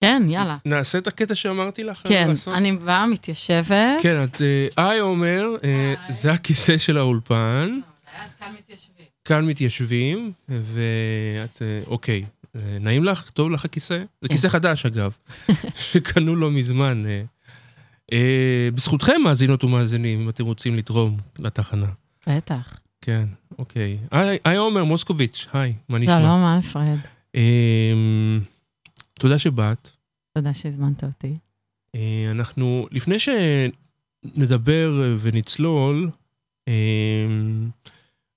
כן, יאללה. נעשה את הקטע שאמרתי לך כן, לעשות? אני באה, מתיישבת. כן, את... אה, היי עומר, אה. זה הכיסא של האולפן, אז כאן מתיישבים. כאן מתיישבים, ואת... אה, אוקיי, אה, נעים לך? טוב לך הכיסא? זה כן. כיסא חדש אגב, שקנו לא מזמן. אה. אה, בזכותכם מאזינות ומאזינים, אם אתם רוצים לתרום לתחנה. בטח. כן, אוקיי. היי עומר מוסקוביץ', היי, מה נשמע? שלום, אלפרד. תודה שבאת. תודה שהזמנת אותי. אה, אנחנו, לפני שנדבר ונצלול, אמ,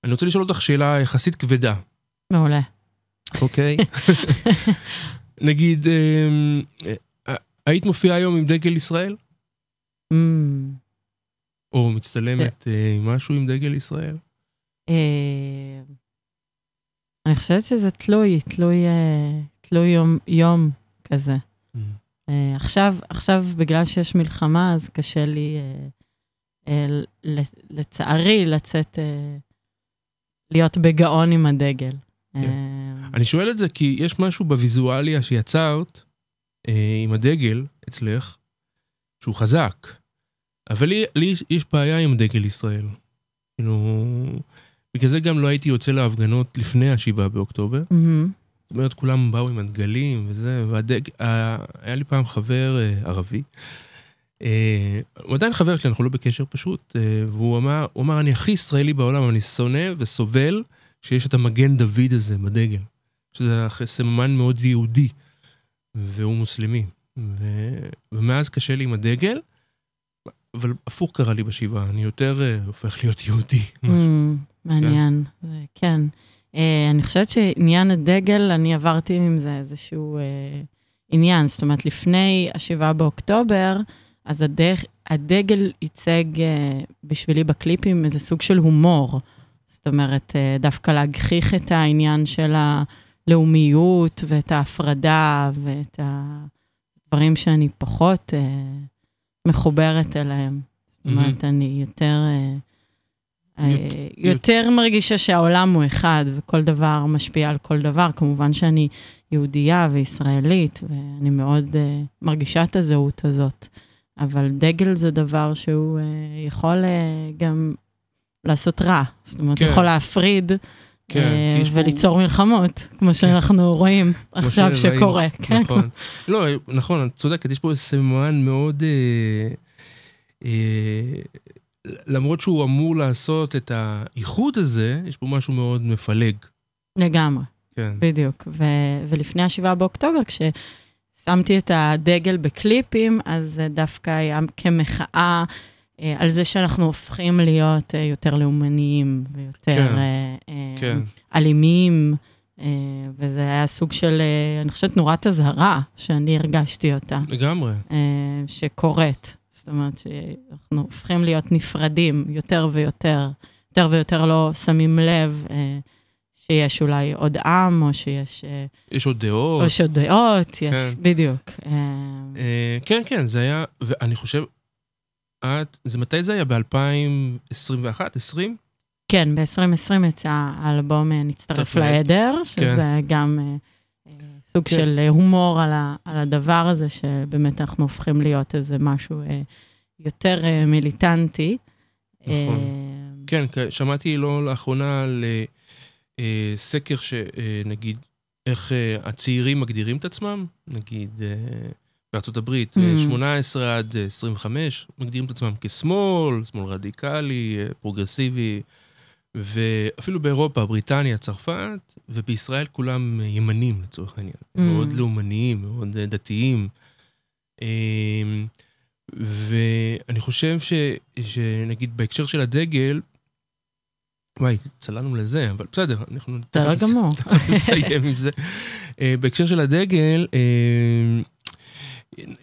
אני רוצה לשאול אותך שאלה יחסית כבדה, מעולה. אוקיי? נגיד, אה, היית מופיעה היום עם דגל ישראל? אמ, או מצטלמת אה, משהו עם דגל ישראל? אני חושבת שזה תלוי, תלוי, אה, תלוי יום, יום כזה. אה, עכשיו, עכשיו, בגלל שיש מלחמה, אז קשה לי, אה, לצערי, לצאת, להיות בגאון עם הדגל. כן. אה, אני שואל את זה כי יש משהו בוויזואליה שיצרת עם הדגל אצלך, שהוא חזק. אבל לי, לי יש- יש בעיה עם דגל ישראל. כאילו, בגלל זה גם לא הייתי יוצא להפגנות לפני השבעה באוקטובר. זאת אומרת, כולם באו עם הדגלים וזה, והדגל, היה לי פעם חבר אה, ערבי. אה, הוא עדיין חבר שלי, אנחנו לא בקשר פשוט, אה, והוא אמר, הוא אמר, אני הכי ישראלי בעולם, אני שונא וסובל שיש את המגן דוד הזה בדגל. שזה סממן מאוד יהודי, והוא מוסלמי. ו... ומאז קשה לי עם הדגל, אבל הפוך קרה לי בשבעה, אני יותר הופך להיות יהודי. משהו. מעניין, זה- כן. אה, אני חושבת שעניין הדגל, אני עברתי עם זה איזשהו אה, עניין. זאת אומרת, לפני השבעה באוקטובר, אז הדג, הדגל ייצג אה, בשבילי בקליפים איזה סוג של הומור. זאת אומרת, אה, דווקא להגחיך את העניין של הלאומיות ואת ההפרדה ואת הדברים שאני פחות אה, מחוברת אליהם. זאת אומרת, אני יותר... יות- יותר מרגישה שהעולם הוא אחד וכל דבר משפיע על כל דבר. כמובן שאני יהודייה וישראלית, ואני מאוד uh, מרגישה את הזהות הזאת. אבל דגל זה דבר שהוא uh, יכול uh, גם לעשות רע. זאת אומרת, כן. יכול להפריד כן, אה, פה- וליצור מלחמות, כמו שאנחנו רואים עכשיו שראינו, שקורה. כן, נכון. לא, נכון, את צודקת, יש פה סממן מאוד... אה, אה, למרות שהוא אמור לעשות את האיחוד הזה, יש פה משהו מאוד מפלג. לגמרי. כן. בדיוק. ו- ולפני השבעה באוקטובר, כששמתי את הדגל בקליפים, אז זה דווקא היה כמחאה אה, על זה שאנחנו הופכים להיות אה, יותר לאומניים ויותר כן, אה, אה, כן. אלימים, אה, וזה היה סוג של, אה, אני חושבת, נורת אזהרה שאני הרגשתי אותה, לגמרי. אה, שקורית. זאת אומרת שאנחנו הופכים להיות נפרדים יותר ויותר, יותר ויותר לא שמים לב. אה, שיש אולי עוד עם, או שיש... אה, יש עוד דעות. או יש עוד דעות, יש, כן. בדיוק. אה, אה, כן, כן, זה היה, ואני חושב, את, זה מתי זה היה? ב-2021? 20? כן, ב-2020 יצא האלבום אה, נצטרף נצטרף לעד. לעדר, שזה גם אה, אה, סוג כן. של אה, הומור על ה- על הדבר הזה, שבאמת אנחנו הופכים להיות איזה משהו אה, יותר אה, מיליטנטי. נכון. אה, כן, שמעתי לא לאחרונה על אה, אה, סקר שנגיד, איך אה, הצעירים מגדירים את עצמם, נגיד אה, בארצות הברית, אה, Mm. 18 עד אה, 25, מגדירים את עצמם כשמאל, שמאל רדיקלי, אה, פרוגרסיבי, ואפילו באירופה, בריטניה, צרפת, ובישראל כולם ימנים לצורך העניין, Mm. מאוד לאומניים, מאוד אה, דתיים. אה, ואני חושב ש, שנגיד בהקשר של הדגל, וואי, צללנו לזה, אבל בסדר, אנחנו בסדר גמור. נסיים עם זה. אה, בהקשר של הדגל, אה,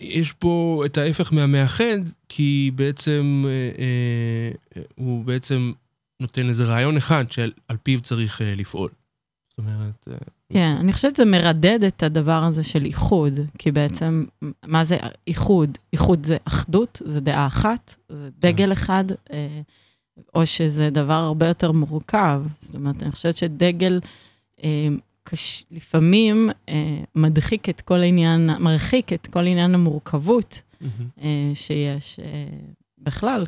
יש פה את ההפך מהמאחד, כי בעצם הוא בעצם נותן איזה רעיון אחד שעל על פיו צריך אה, לפעול. זאת אומרת, אה, כן, אני חושבת שזה מרדד את הדבר הזה של איחוד, כי בעצם, מה זה איחוד? איחוד זה אחדות, זה דעה אחת, זה דגל אחד, אה, או שזה דבר הרבה יותר מורכב. זאת אומרת, אני חושבת שדגל, קש... לפעמים מדחיק את כל העניין, מרחיק את כל עניין המורכבות שיש בכלל.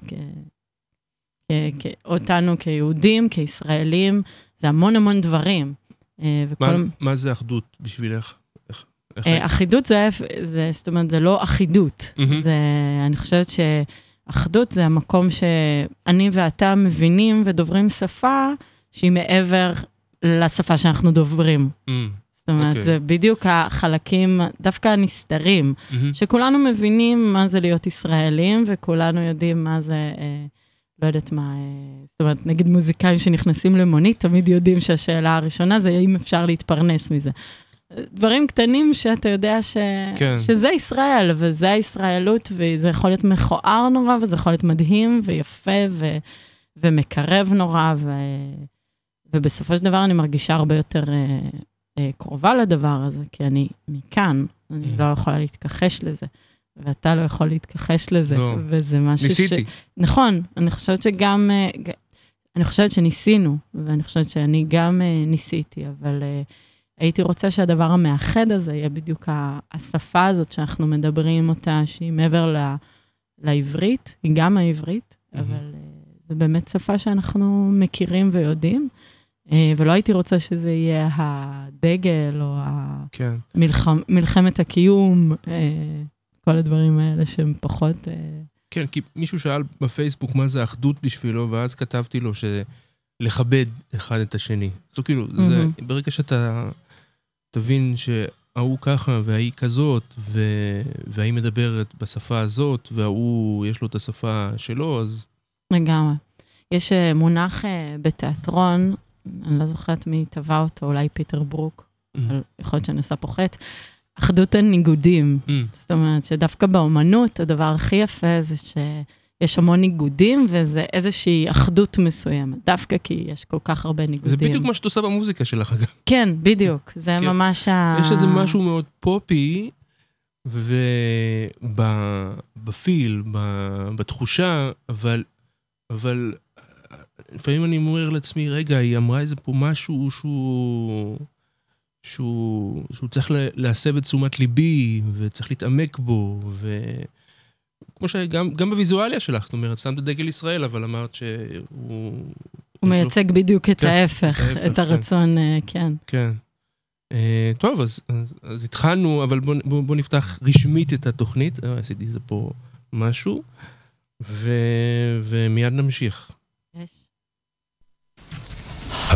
אותנו כיהודים, כישראלים, זה המון המון דברים. אה, וכל... מה- מה זה אחדות בשבילך? איך- איך אה? אחידות זה, זה, זאת אומרת, זה לא אחידות. מהמם. זה, אני חושבת שאחדות זה המקום שאני ואתה מבינים ודוברים שפה שהיא מעבר לשפה שאנחנו דוברים. אמ, זאת אומרת, אוקיי. זה בדיוק החלקים, דווקא הנסתרים, מהמם. שכולנו מבינים מה זה להיות ישראלים, וכולנו יודעים מה זה, אה, לא יודעת מה, אה, זאת אומרת, נגיד מוזיקאים שנכנסים למונית, תמיד יודעים שהשאלה הראשונה זה האם אפשר להתפרנס מזה. דברים קטנים שאתה יודע ש... כן. שזה ישראל, וזה הישראלות, וזה יכול להיות מכוער נורא, וזה יכול להיות מדהים ויפה ו... ומקרב נורא, ו... ובסופו של דבר אני מרגישה הרבה יותר אה, אה, קרובה לדבר הזה, כי אני מכאן, אני Mm. לא יכולה להתכחש לזה, ואתה לא יכול להתכחש לזה, לא. וזה משהו ניסיתי. נכון, אני חושבת שגם, אה, אני חושבת שניסינו, ואני חושבת שאני גם אה, ניסיתי, אבל אה, הייתי רוצה שהדבר המאחד הזה יהיה בדיוק השפה הזאת שאנחנו מדברים אותה, שהיא מעבר ל- לעברית, היא גם העברית, מהמם. אבל זו באמת שפה שאנחנו מכירים ויודעים, ולא הייתי רוצה שזה יהיה הדגל או כן. המלחם, מלחמת הקיום, כל הדברים האלה שהם פחות... אה, כן, כי מישהו שאל בפייסבוק מה זה אחדות בשבילו, ואז כתבתי לו שלכבד אחד את השני. אז כאילו, זה, מהמם. ברגע שאתה תבין שההוא ככה וההיא כזאת, ו... וההיא מדברת בשפה הזאת, וההוא יש לו את השפה שלו, אז לגמרי. יש אה, מונח אה, בתיאטרון, אני לא זוכרת מי טבע אותו, אולי פיטר ברוק, אבל יכול להיות שאני עושה פה חטא, אחדות הניגודים. אמ, זאת אומרת שדווקא באומנות, הדבר הכי יפה זה שיש המון ניגודים, וזה איזושהי אחדות מסוימת, דווקא כי יש כל כך הרבה ניגודים. זה בדיוק מה שאת עושה במוזיקה שלך, אגב. כן, בדיוק, זה כן. ממש ה... יש איזה משהו מאוד פופי, ובפיל, בתחושה, אבל, אבל לפעמים אני אומר לעצמי, רגע, היא אמרה איזה פה משהו שהוא, שהוא, שהוא צריך לה- להסב את תשומת ליבי, וצריך להתעמק בו, וכמו שגם גם בוויזואליה שלך, זאת אומרת, שמת דגל ישראל, אבל אמרת שהוא... הוא יש לו- מייצג בדיוק את כן, ההפך, את ההפך, את הרצון, אה, כן. כן. Uh, טוב, אז, אז, אז התחלנו, אבל בואו בוא, בוא נפתח רשמית את התוכנית. אה, עשיתי איזה פה משהו, ו, ומיד נמשיך.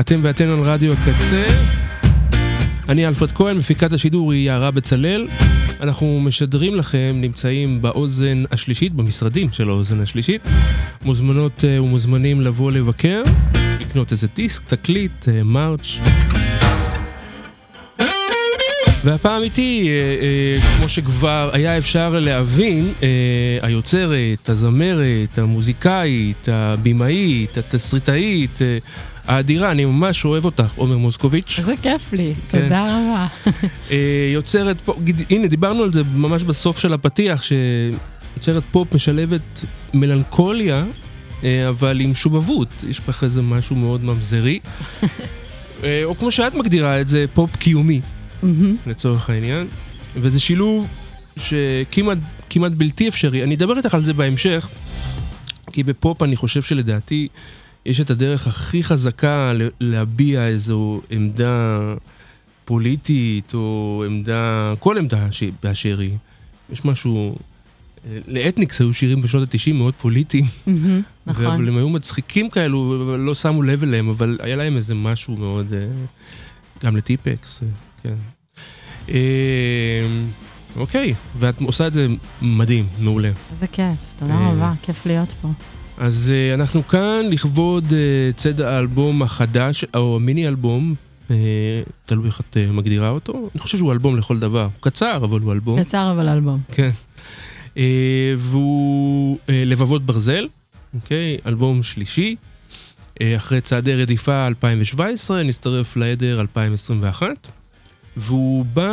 אתם ואתן על רדיו הקצה. אני אלפרד כהן, מפיקת השידור היא יערה בצלאל. אנחנו משדרים לכם, נמצאים באוזן השלישית, במשרדים של האוזן השלישית. מוזמנות אה, ומוזמנים לבוא לבקר, לקנות איזה דיסק, תקליט, אה, מרץ'. והפעם איתי, אה, אה, כמו שכבר היה אפשר להבין, אה, היוצרת, הזמרת, המוזיקאית, הבמאית, התסריטאית, אה, האדירה, אני ממש אוהב אותך, עומר מוסקוביץ'. איזה כיף לי, כן. תודה רבה. אה, יוצרת פופ, הנה דיברנו על זה ממש בסוף של הפתיח, שיוצרת פופ משלבת מלנכוליה, אה, אבל עם שובבות, יש בך איזה משהו מאוד ממזרי. אה, או כמו שאת מגדירה את זה, פופ קיומי. לצורך העניין, וזה שילוב שכמעט כמעט בלתי אפשרי. אני אדבר איתך על זה בהמשך, כי בפופ אני חושב שלדעתי יש את הדרך הכי חזקה להביע איזו עמדה פוליטית, או עמדה, כל עמדה באשר היא. יש משהו, אה, לאתניקס היו שירים בשנות ה-90 מאוד פוליטיים. מהמם, אבל נכון. הם היו מצחיקים כאלו, לא שמו לב אליהם, אבל היה להם איזה משהו מאוד, אה, גם לטיפקס, אה, כן. אה, אוקיי, ואת עושה את זה מדהים, מעולה. איזה כיף, תודה אה. רבה, כיף להיות פה. אז אה, אנחנו כאן לכבוד אה, צד האלבום החדש, או המיני אלבום, אה, תלוי איך את אה, מגדירה אותו. אני חושב שהוא אלבום לכל דבר. הוא קצר, אבל הוא אלבום. קצר אבל אלבום. כן. אה, והוא אה, לבבות ברזל, אוקיי? אלבום שלישי. אה, אחרי צעדי רדיפה 2017, נצטרף לעדר 2021. והוא בא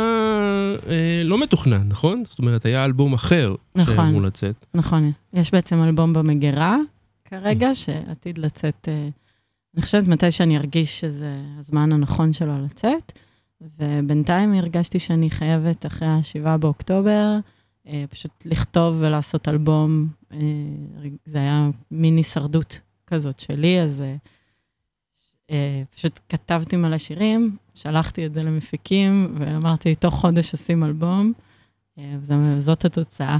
אה, לא מתוכנן, נכון? זאת אומרת, היה אלבום אחר נכון. שאמור לצאת. נכון, יש בעצם אלבום במגירה כרגע, שעתיד לצאת, אה, אני חושבת מתי שאני ארגיש שזה הזמן הנכון שלו לצאת, ובינתיים הרגשתי שאני חייבת אחרי ה-7 באוקטובר, אה, פשוט לכתוב ולעשות אלבום, אה, זה היה מיני הישרדות כזאת שלי, אז פשוט כתבתי מלא שירים, שלחתי את זה למפיקים, ואמרתי, תוך חודש עושים אלבום, אה, וזה- זאת התוצאה.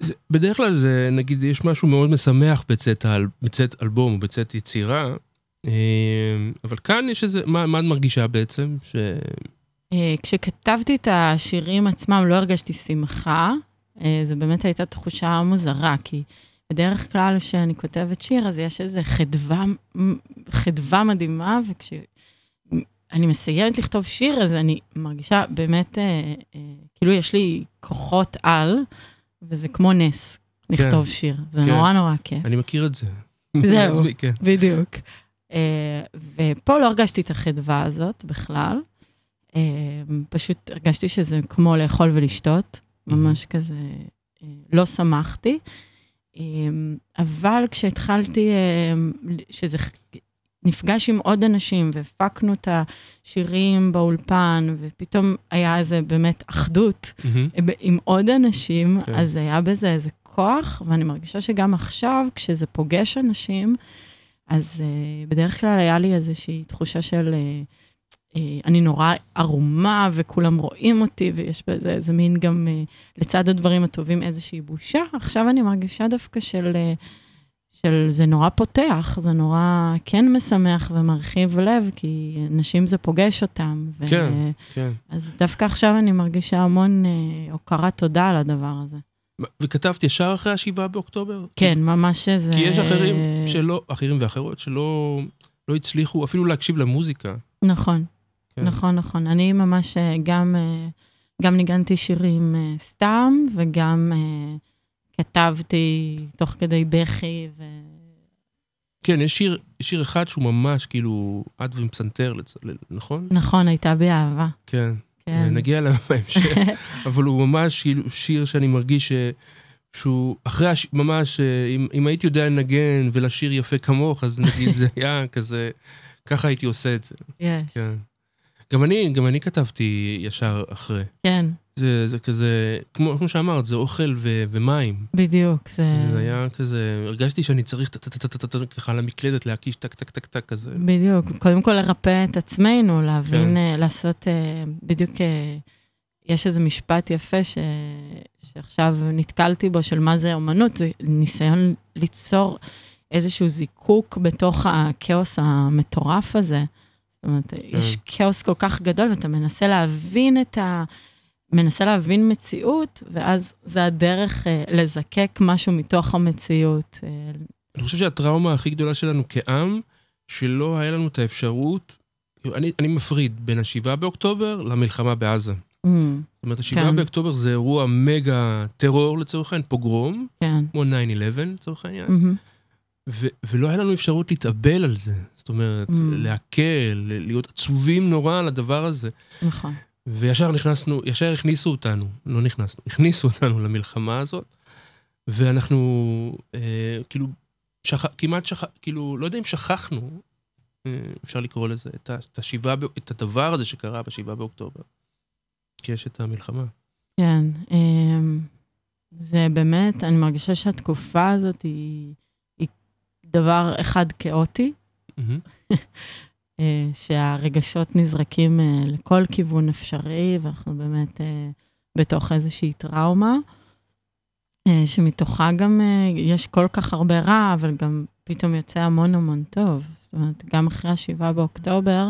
זה, בדרך כלל זה, נגיד, יש משהו מאוד משמח בצאת, האל, בצאת אלבום בצאת יצירה, אה, אבל כאן יש איזה, מה, מה את מרגישה בעצם? ש... אה, כשכתבתי את השירים עצמם לא הרגשתי שמחה, אה, זו באמת הייתה תחושה מוזרה, כי בדרך כלל כשאני כותבת שיר, אז יש איזו חדווה, חדווה מדהימה, וכשאני מסיימת לכתוב שיר, אז אני מרגישה באמת, אה, אה, כאילו יש לי כוחות על, וזה כמו נס לכתוב שיר. זה כן. נורא נורא כיף. אני מכיר את זה. זהו. מעצמי, כן. בדיוק. אה, ופה לא הרגשתי את החדווה הזאת בכלל. אה, פשוט הרגשתי שזה כמו לאכול ולשתות, ממש כזה, אה, לא שמחתי. אה, אבל כשהתחלתי, אה, שזה נפגש עם עוד אנשים והפקנו את השירים באולפן, ופתאום היה איזה באמת אחדות מהמם. עם עוד אנשים, כן. אז היה בזה איזה כוח, ואני מרגישה שגם עכשיו, כשזה פוגש אנשים, אז uh, בדרך כלל היה לי איזושהי תחושה של uh, uh, אני נורא ערומה וכולם רואים אותי, ויש בזה איזה מין גם, uh, לצד הדברים הטובים, איזושהי בושה. עכשיו אני מרגישה דווקא של, uh, של זה נורא פותח, זה נורא כן משמח ומרחיב לב, כי אנשים זה פוגש אותם. ו- כן. כן. אז דווקא עכשיו אני מרגישה המון אה, הוקרת תודה על הדבר הזה. וכתבת ישר אחרי השבעה באוקטובר? כן, ממש זה... כי יש אחרים שלא, אחרים ואחרות שלא לא הצליחו אפילו להקשיב למוזיקה. נכון, כן. נכון, נכון. אני ממש אה, גם, אה, גם ניגנתי שירים סתם, וגם כתבתי תוך כדי בכי, ו... כן, יש שיר, שיר אחד שהוא ממש כאילו, את ועם פסנתר, לצ- נכון? נכון, הייתה בי אהבה. כן. כן. נגיע אליו בהמשך, אבל הוא ממש כאילו שיר שאני מרגיש ש... שהוא אחרי, הש... ממש, אה, אם, אם הייתי יודע לנגן ולשיר יפה כמוך, אז נגיד זה היה כזה, ככה הייתי עושה את זה, יש, כן. גם אני, גם אני כתבתי ישר אחרי. כן, זה, זה כזה, כמו, כמו שאמרת, זה אוכל ו, ומים. בדיוק. זה... זה היה כזה, הרגשתי שאני צריך ככה על המקלדת להקיש טק טק טק טק כזה. בדיוק, קודם כל לרפא את עצמנו, להבין, כן. כן. לעשות, אה, בדיוק, אה, יש איזה משפט יפה ש, שעכשיו נתקלתי בו, של מה זה אומנות, זה ניסיון ליצור איזשהו זיקוק בתוך הכאוס המטורף הזה. זאת אומרת, יש כאוס כל כך גדול, ואתה מנסה להבין את ה... מנסה להבין מציאות, ואז זה הדרך אה, לזקק משהו מתוך המציאות. אה, אני חושב שהטראומה הכי גדולה שלנו כעם, שלא היה לנו את האפשרות, אני, אני מפריד בין השבעה באוקטובר למלחמה בעזה. mm, זאת אומרת, השבעה כן. באוקטובר זה אירוע מגה טרור לצורך העניין, פוגרום, כן. כמו 9-11 לצורך העניין, מהמם. ו- ולא היה לנו אפשרות להתאבל על זה. זאת אומרת, Mm. להקל, להיות עצובים נורא על הדבר הזה. נכון. וישר נכנסנו, ישר הכניסו אותנו, לא נכנסנו, הכניסו אותנו למלחמה הזאת, ואנחנו אה, כאילו, שכ... כמעט שכ... כאילו, לא יודע אם שכחנו, אה, אפשר לקרוא לזה, את, ה... את. בא- את הדבר הזה שקרה בשבעה באוקטובר. כי יש את המלחמה. כן, אמ, זה באמת, אני מרגישה שהתקופה הזאת היא, היא דבר אחד כאוטי, מהמם. אה, שהרגשות נזרקים אה, לכל כיוון אפשרי, ואנחנו באמת אה, בתוך איזושהי טראומה, שמתוכה גם יש כל כך הרבה רע, אבל גם פתאום יוצא המון המון טוב. זאת אומרת, גם אחרי השבעה באוקטובר,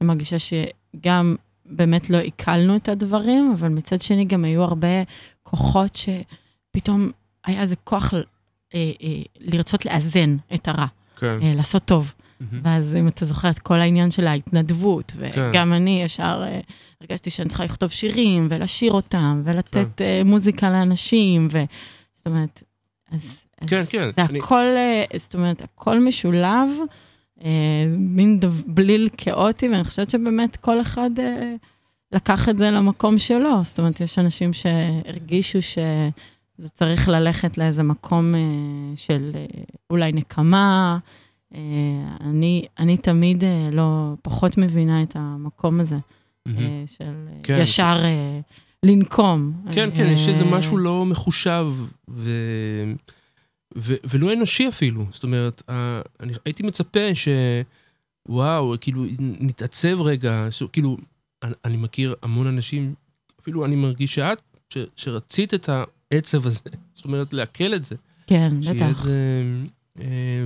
אני מרגישה שגם באמת לא עיכלנו את הדברים, אבל מצד שני גם היו הרבה כוחות שפתאום היה איזה כוח אה, אה, לרצות לאזן את הרע, כן. אה, לעשות טוב. מהמם. ואז אם אתה זוכר את כל העניין של ההתנדבות, כן. וגם אני ישר אה, הרגשתי שאני צריכה לכתוב שירים ולשיר אותם, ולתת אה, מוזיקה לאנשים, ו... זאת אומרת, אז... אז כן, כן, זה אני- הכל, אה, זאת אומרת, הכל משולב, מין דב- בליל כאוטי, ואני חושבת שבאמת כל אחד לקח את זה למקום שלו. זאת אומרת, יש אנשים שהרגישו שזה צריך ללכת לאיזה מקום אה, של אה, אולי נקמה. אה, אני, אני תמיד אה, לא, פחות מבינה את המקום הזה. אה, של כן, ישר לנקום. כן, כן, יש איזה משהו לא מחושב, ו... ו... ולא אנושי אפילו. זאת אומרת, אני הייתי מצפה ש... וואו, כאילו, נתעצב רגע, ש... כאילו, אני, אני מכיר המון אנשים, אפילו אני מרגיש שאת, ש... שרצית את העצב הזה, זאת אומרת, לעכל את זה. כן, שיהיה את בטח. זה,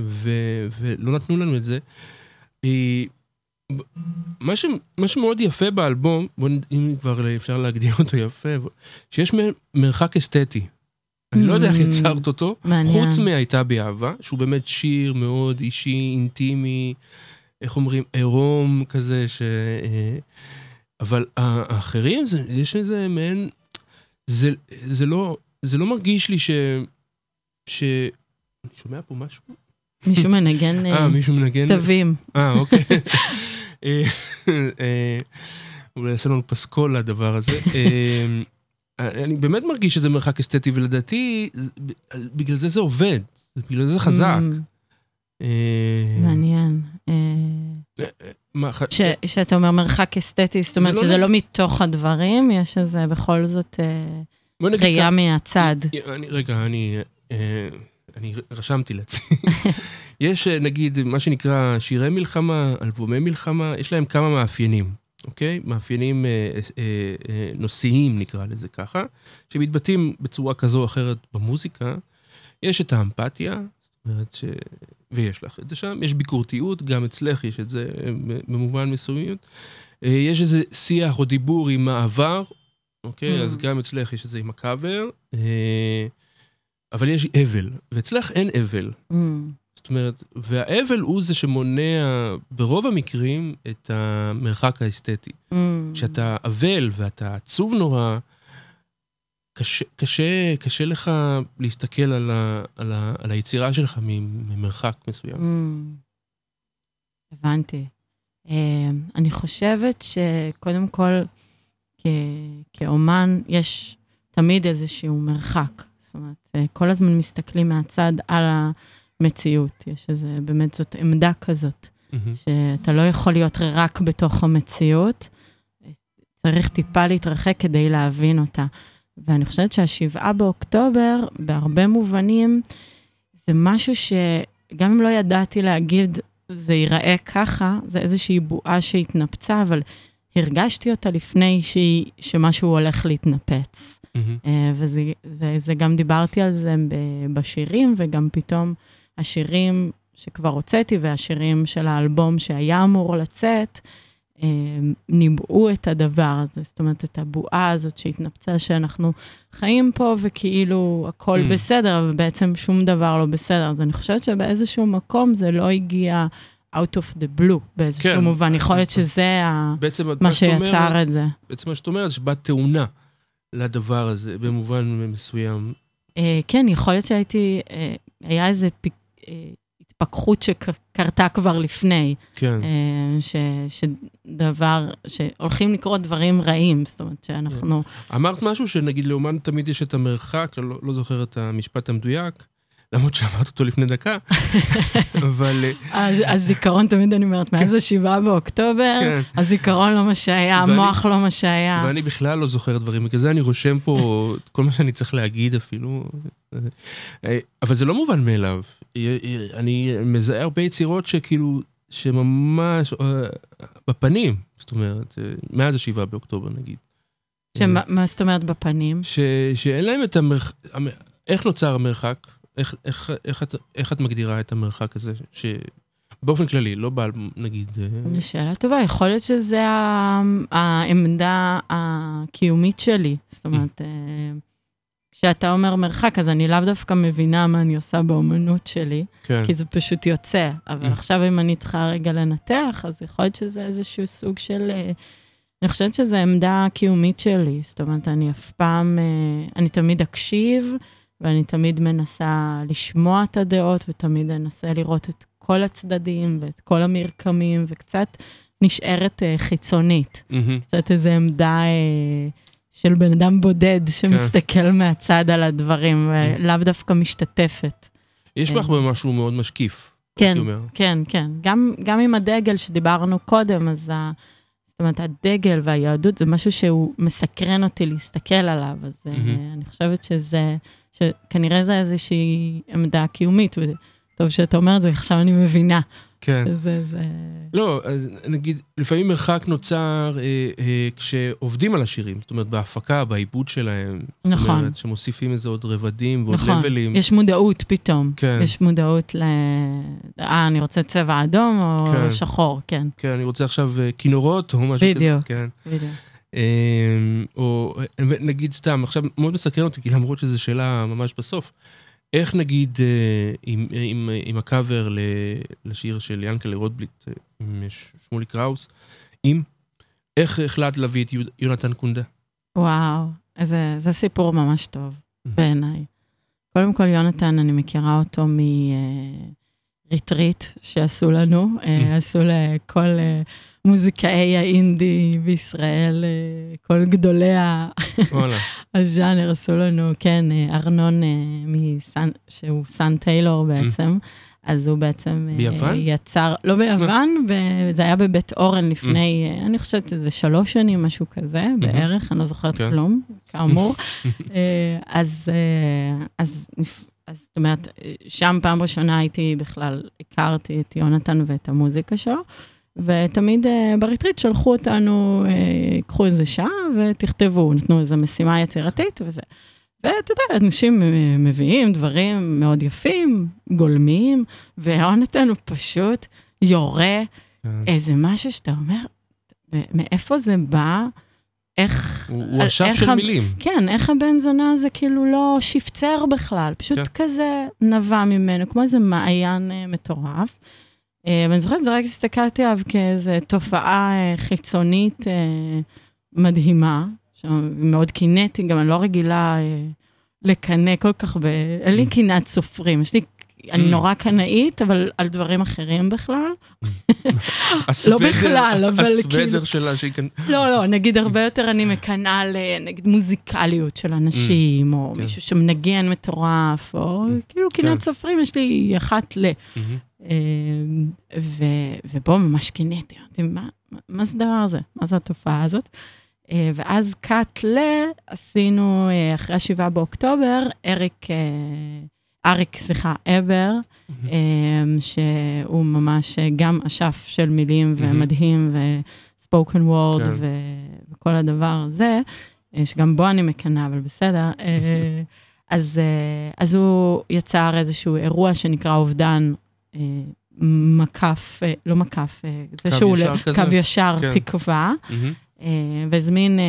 ו... ולא נתנו לנו את זה. אה, מה, ש... מה שמאוד יפה באלבום, בוא, אם כבר אפשר להגדיר אותו יפה, שיש מרחק אסתטי. אני לא יודע איך Mm. יצרת אותו, מעניין. חוץ מהייתה בי אהבה, שהוא באמת שיר מאוד אישי, אינטימי, איך אומרים, עירום כזה, ש... אה, אבל האחרים, זה, יש איזה מעין... זה, זה, לא, זה לא מרגיש לי ש... ש... אני שומע פה משהו? מישהו מנגן אה, אה, מישהו מנגן? תווים. אה, אוקיי. אה, אה, אולי יעשה לנו פסקול לדבר הזה. אה, אני באמת מרגיש שזה מרחק אסתטי, ולדעתי, בגלל זה זה עובד, בגלל זה זה חזק. Mm, אה, מעניין. אה, שאתה אומר מרחק אסתטי, זאת אומרת לא שזה לא מתוך הדברים, יש איזה בכל זאת אה, ראייה מהצד. רגע, אני, אה, אני רשמתי לעצמי. יש אה, נגיד מה שנקרא שירי מלחמה, אלבומי מלחמה, יש להם כמה מאפיינים, אוקיי? מאפיינים אה, אה, אה, נושאיים נקרא לזה ככה, שמתבטאים בצורה כזו או אחרת במוזיקה. יש את האמפתיה, זאת אומרת ש... ויש לך את זה שם, יש ביקורתיות, גם אצלך יש את זה אה, במובן מסוים. אה, יש איזה שיח או דיבור עם העבר, אוקיי? Mm. אז גם אצלך יש את זה עם הקאבר, אבל יש אבל, ואצלך אין אבל. Mm, זאת אומרת, והאבל הוא זה שמונע ברוב המקרים את המרחק האסתטי. mm. כשאתה אבל ואתה עצוב נורא, קשה, קשה, קשה לך להסתכל על, ה, על, ה, על היצירה שלך ממרחק מסוים. Mm. הבנתי. אה, אני חושבת שקודם כל, כ- כאומן, יש תמיד איזשהו מרחק. זאת אומרת, אה, כל הזמן מסתכלים מהצד על המציאות. יש איזה, באמת זאת עמדה כזאת, מהמם. שאתה לא יכול להיות רק בתוך המציאות, צריך טיפה להתרחק כדי להבין אותה. ואני חושבת שהשבעה באוקטובר, בהרבה מובנים, זה משהו שגם אם לא ידעתי להגיד, זה ייראה ככה, זה איזושהי בועה שהתנפצה, אבל הרגשתי אותה לפני שהיא, שמשהו הולך להתנפץ. אה, וזה, וזה גם דיברתי על זה בשירים, וגם פתאום השירים שכבר הוצאתי והשירים של האלבום שהיה אמור לצאת, אה, ניבאו את הדבר הזה, זאת אומרת, את הבועה הזאת שהתנפצה, שאנחנו חיים פה וכאילו הכל Mm. בסדר, אבל בעצם שום דבר לא בסדר. אז אני חושבת שבאיזשהו מקום זה לא הגיע out of the blue באיזשהו כן. מובן. יכול להיות שזה ה- בעצם מה שיצר את זה. בעצם מה שאת אומרת, שבאת תאונה לדבר הזה במובן מסוים. אה, כן, יכול להיות שהייתי, אה, היה איזה פיק, אה, התפכחות שקרתה כבר לפני, כן. אה, ש, שדבר, שהולכים לקרות דברים רעים, זאת אומרת שאנחנו, אמרת משהו שנגיד לאומן תמיד יש את המרחק, אני לא, לא זוכר את המשפט המדויק, למרות שאמרת אותו לפני דקה, אבל... אה, הז- הזיכרון תמיד אני אומרת, מאז השבעה באוקטובר, כן. הזיכרון לא מה שהיה, המוח לא מה שהיה. ואני בכלל לא זוכר דברים, בגלל זה אני רושם פה את כל מה שאני צריך להגיד אפילו. אה, אבל זה לא מובן מאליו. אה, אה, אני מזהה הרבה יצירות שכאילו, שממש אה, בפנים, זאת אומרת, אה, מאז השבעה באוקטובר נגיד. שמה מה זאת אומרת בפנים? ש, שאין להם את המרחק, איך נוצר המרחק? איך, איך, איך, את, איך את מגדירה את המרחק הזה? ש... באופן כללי, לא בעל, נגיד... אה, שאלה טובה, יכול להיות שזה העמדה הקיומית שלי. זאת אומרת, אה, כשאתה אומר מרחק, אז אני לאו דווקא מבינה מה אני עושה באומנות שלי, כן. כי זה פשוט יוצא. אבל Mm. עכשיו אם אני צריכה רגע לנתח, אז יכול להיות שזה איזשהו סוג של... אה, אני חושבת שזו עמדה קיומית שלי. זאת אומרת, אני אף פעם, אני תמיד אקשיב, ואני תמיד מנסה לשמוע את הדעות, ותמיד אנסה לראות את כל הצדדים ואת כל המרקמים, וקצת נשארת אה, חיצונית. מהמם. קצת איזו עמדה אה, של בן אדם בודד שמסתכל מהצד על הדברים, ולאו דווקא משתתפת. יש כן. בך במשהו מאוד משקיף, כן. כן, כן. גם, גם עם הדגל שדיברנו קודם, אז ה... זאת אומרת, הדגל והיהדות זה משהו שהוא מסקרן אותי להסתכל עליו, אז mm-hmm. אני חושבת שזה, שכנראה זה איזושהי עמדה קיומית, וטוב שאתה אומר את זה, עכשיו אני מבינה כן. שזה, זה... לא, אז נגיד, לפעמים מרחק נוצר אה, אה, כשעובדים על השירים, זאת אומרת, בהפקה, בעיבוד שלהם. זאת נכון. אומרת, שמוסיפים איזה עוד רבדים ועוד נכון, לבלים. יש מודעות פתאום. כן. יש מודעות ל... אה, אני רוצה צבע אדום או כן. שחור, כן, כן, אני רוצה עכשיו אה, כינורות או משהו כזה. בדיוק. כן. בדיוק. אמ, או אה, נגיד סתם, עכשיו מאוד מסקרן אותי, כי למרות שזו שאלה ממש בסוף, איך נגיד אה, עם, עם, עם הקאבר לשיר של ינקלה רוטבליט, אה, עם שמולי קראוס, אם, איך החלטת להביא את יונתן קונדה? וואו, זה, זה סיפור ממש טוב בעיניי. קודם כל, יונתן, אני מכירה אותו מריטריט שעשו לנו, אה, עשו לכל אה, מוזיקאי האינדי בישראל, אה, כל גדולי הז'אנר עשו לנו, כן, אה, ארנון אה, מסן, שהוא סן טיילור בעצם, אז הוא בעצם ביוון? יצר, לא ביוון, זה היה בבית אורן לפני, אה, אני חושבת שזה שלוש שנים, משהו כזה, בערך, אני לא זוכרת כן. כלום, כאמור. אז, אז, אז זאת אומרת, שם פעם ראשונה הייתי בכלל, הכרתי את יונתן ואת המוזיקה שלו, ותמיד אה, בריטריט שלחו אותנו, אה, קחו איזה שעה ותכתבו, נתנו איזו משימה יצירתית וזה. ואתה יודע, אנשים אה, מביאים דברים מאוד יפים, גולמיים, ויונתן הוא פשוט יורה כן. איזה משהו שאתה אומר, מאיפה זה בא? איך... הוא אשף של ה- מילים. כן, איך הבן זונה הזה כאילו לא שפצר בכלל, פשוט כן. כזה נבע ממנו, כמו איזה מעיין אה, מטורף. אה, ואני זוכרת, רק הסתכלתי עליו כאיזו תופעה אה, חיצונית אה, מדהימה, שמאוד קינאתי, גם אני לא רגילה לקנא כל כך ב... אין לי קנאת סופרים, יש לי... אני Mm. נורא קנאית, אבל על דברים אחרים בכלל. הסוודר- בכלל, אבל כאילו- הסוודר שלה שהיא כאן... לא, לא, נגיד הרבה יותר אני מקנאה לנגיד מוזיקליות של אנשים, או כן. מישהו שמנגן מטורף, או כאילו קנאת כן. סופרים, יש לי אחת ל... אה, ו- ובו ממש קינאתי, אמרתי, מה, מה- זה הדבר הזה? מה זה התופעה הזאת? אה, ואז קאט ל... עשינו, אה, אחרי השבעה באוקטובר, אריק, אה, אריק, סליחה, אבר, אה, שהוא ממש גם אשף של מילים מהמם. ומדהים, וספוקן וורד כן. וכל הדבר הזה, שגם בו אני מקנאה, אבל בסדר. אז, אז הוא יצר איזשהו אירוע שנקרא אובדן מקף, אה, לא מקף, אה, זה שהוא ישר ל-? קו ישר כן. תקווה. אה, והזמין אה,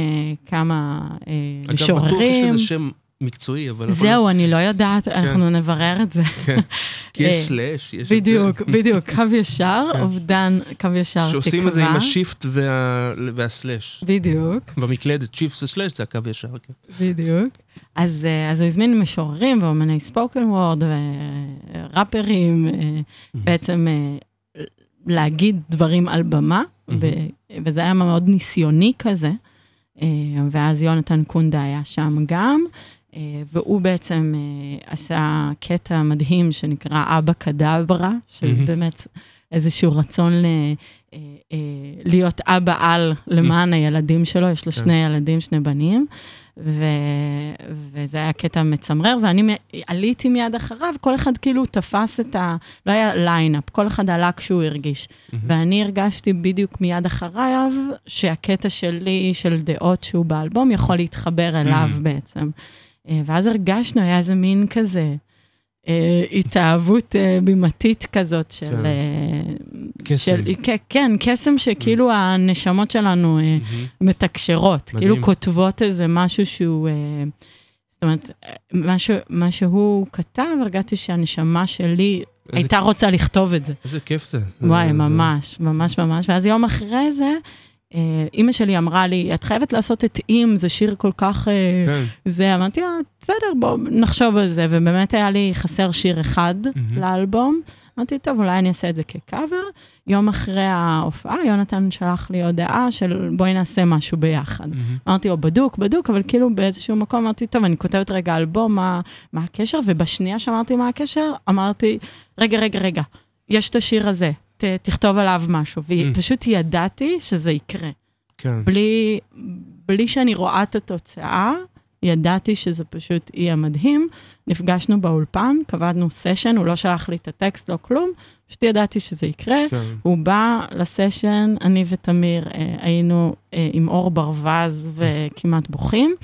כמה אה, אגב, בטוח יש משוררים. איזה שם מקצועי, אבל... זהו, אני לא יודעת, אנחנו נברר את זה. כי יש אה, slash, יש את זה. בדיוק, בדיוק, קו ישר, כן. אובדן, קו ישר תקווה. שעושים את זה עם ה shift וה- וה slash. בדיוק, במקלדת, shift ו slash זה הקו ישר. כן. בדיוק. אז, אה, אז הוא הזמין משוררים ואומני ספוקן וורד וראפרים, אה, בעצם אה, להגיד דברים על במה, וזה היה מאוד ניסיוני כזה. אה, ואז יונתן קונדה היה שם גם, אה, והוא בעצם אה, עשה קטע מדהים שנקרא אבא קדברה, שבאמת איזשהו רצון ל... אה, אה, להיות אבא על למען הילדים שלו, יש לו כן. שני ילדים, שני בנים, ו... וזה היה קטע מצמרר, ואני עליתי מיד אחריו, כל אחד כאילו תפס את ה... לא היה ליינאפ, כל אחד עלה כשהוא הרגיש. ואני הרגשתי בדיוק מיד אחריו, שהקטע שלי, של דעות שהוא באלבום, יכול להתחבר אליו. בעצם. אה, ואז הרגשנו, היה איזה מין כזה, אה, התאהבות אה, בימתית כזאת של... כן. קסם. של, כן, קסם שכאילו הנשמות שלנו מהמם. מתקשרות, מדהים. כאילו כותבות איזה משהו שהוא... זאת אומרת, מה, ש, מה שהוא כתב, הרגשתי שהנשמה שלי הייתה רוצה לכתוב את זה. איזה כיף זה. וואי, זה- ממש, ממש ממש. ואז יום אחרי זה, אימא שלי אמרה לי, את חייבת לעשות את אם, זה שיר כל כך... אה, כן. זה, אמרתי לה, בסדר, בואו נחשוב על זה, ובאמת היה לי חסר שיר אחד מהמם. לאלבום. אמרתי, טוב, אולי אני אעשה את זה כקאבר. יום אחרי ההופעה, יונתן שלח לי הודעה של בואי נעשה משהו ביחד. מהמם. אמרתי לו, בדוק, בדוק, אבל כאילו באיזשהו מקום אמרתי, טוב, אני כותבת רגע אלבום, מה, מה הקשר? ובשנייה שאמרתי מה הקשר, אמרתי, רגע, רגע, רגע, יש את השיר הזה, ת, תכתוב עליו משהו. ופשוט ידעתי שזה יקרה. כן. בלי, בלי שאני רואה את התוצאה, ידעתי שזה פשוט יהיה מדהים. נפגשנו באולפן, קבענו סשן, הוא לא שלח לי את הטקסט, לא כלום, פשוט ידעתי שזה יקרה. כן. הוא בא לסשן, אני ותמיר אה, היינו אה, עם אור ברווז וכמעט בוכים,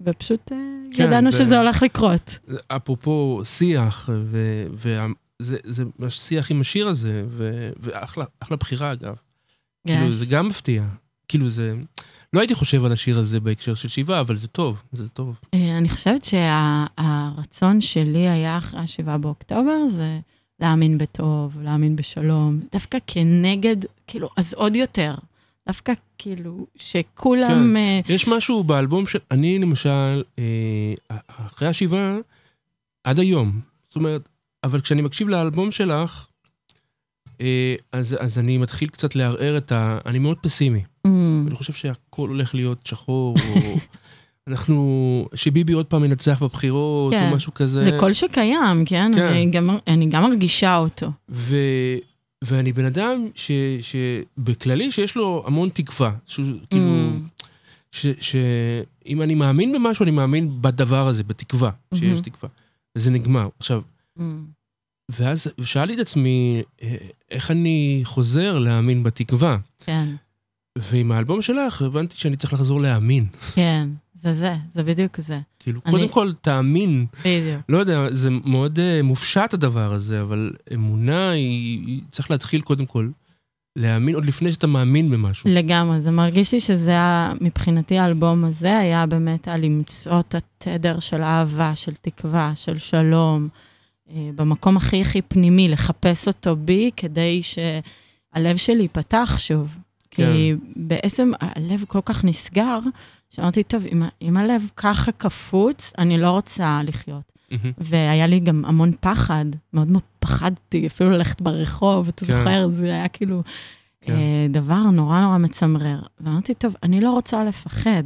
ופשוט אה, כן, ידענו זה- שזה הולך לקרות. אפרופו שיח, ו- וזה זה ממש שיח עם השיר הזה, ו- ואחלה אחלה בחירה אגב. כאילו, יש. זה גם מפתיע. כאילו, זה... לא הייתי חושב על השיר הזה בהקשר של שבעה, אבל זה טוב, זה טוב. אה, אני חושבת שהרצון שלי היה אחרי השבעה באוקטובר, זה להאמין בטוב, להאמין בשלום, דווקא כנגד, כאילו, אז עוד יותר. דווקא כאילו, שכולם... כן. אה, יש משהו באלבום של... אני למשל, אה, אחרי השבעה, עד היום. זאת אומרת, אבל כשאני מקשיב לאלבום שלך, אה, אז, אז אני מתחיל קצת לערער את ה... אני מאוד פסימי. אמ, אני חושב שהכל הולך להיות שחור, או אנחנו... שביבי עוד פעם ינצח בבחירות, כן. או משהו כזה. זה קול שקיים, כן? כן. אני גם- אני גם מרגישה אותו. ו... ואני בן אדם ש... שבכללי שיש לו המון תקווה. שהוא, כאילו, Mm. ש... שאם אני מאמין במשהו, אני מאמין בדבר הזה, בתקווה, שיש מהמם. תקווה. וזה נגמר. עכשיו, ואז שאלתי את עצמי, אה, איך אני חוזר להאמין בתקווה? כן, ועם האלבום שלך הבנתי שאני צריך לחזור להאמין. כן, זה זה, זה בדיוק זה. כאילו, אני- קודם כל, תאמין. בדיוק. לא יודע, זה מאוד uh, מופשט הדבר הזה, אבל אמונה היא, היא צריך להתחיל קודם כל להאמין עוד לפני שאתה מאמין במשהו. לגמרי, זה מרגיש לי שזה היה, מבחינתי האלבום הזה היה באמת על למצוא את התדר של אהבה, של תקווה, של שלום, במקום הכי הכי פנימי, לחפש אותו בי כדי שהלב שלי ייפתח שוב. כן. כי בעצם הלב כל כך נסגר, שאמרתי, טוב, אם, אם הלב ככה קפוץ, אני לא רוצה לחיות. מהמם. והיה לי גם המון פחד, מאוד מאוד פחדתי, אפילו ללכת ברחוב, אתה כן. זוכר, זה היה כאילו כן. אה, דבר נורא נורא מצמרר. ואמרתי, טוב, אני לא רוצה לפחד,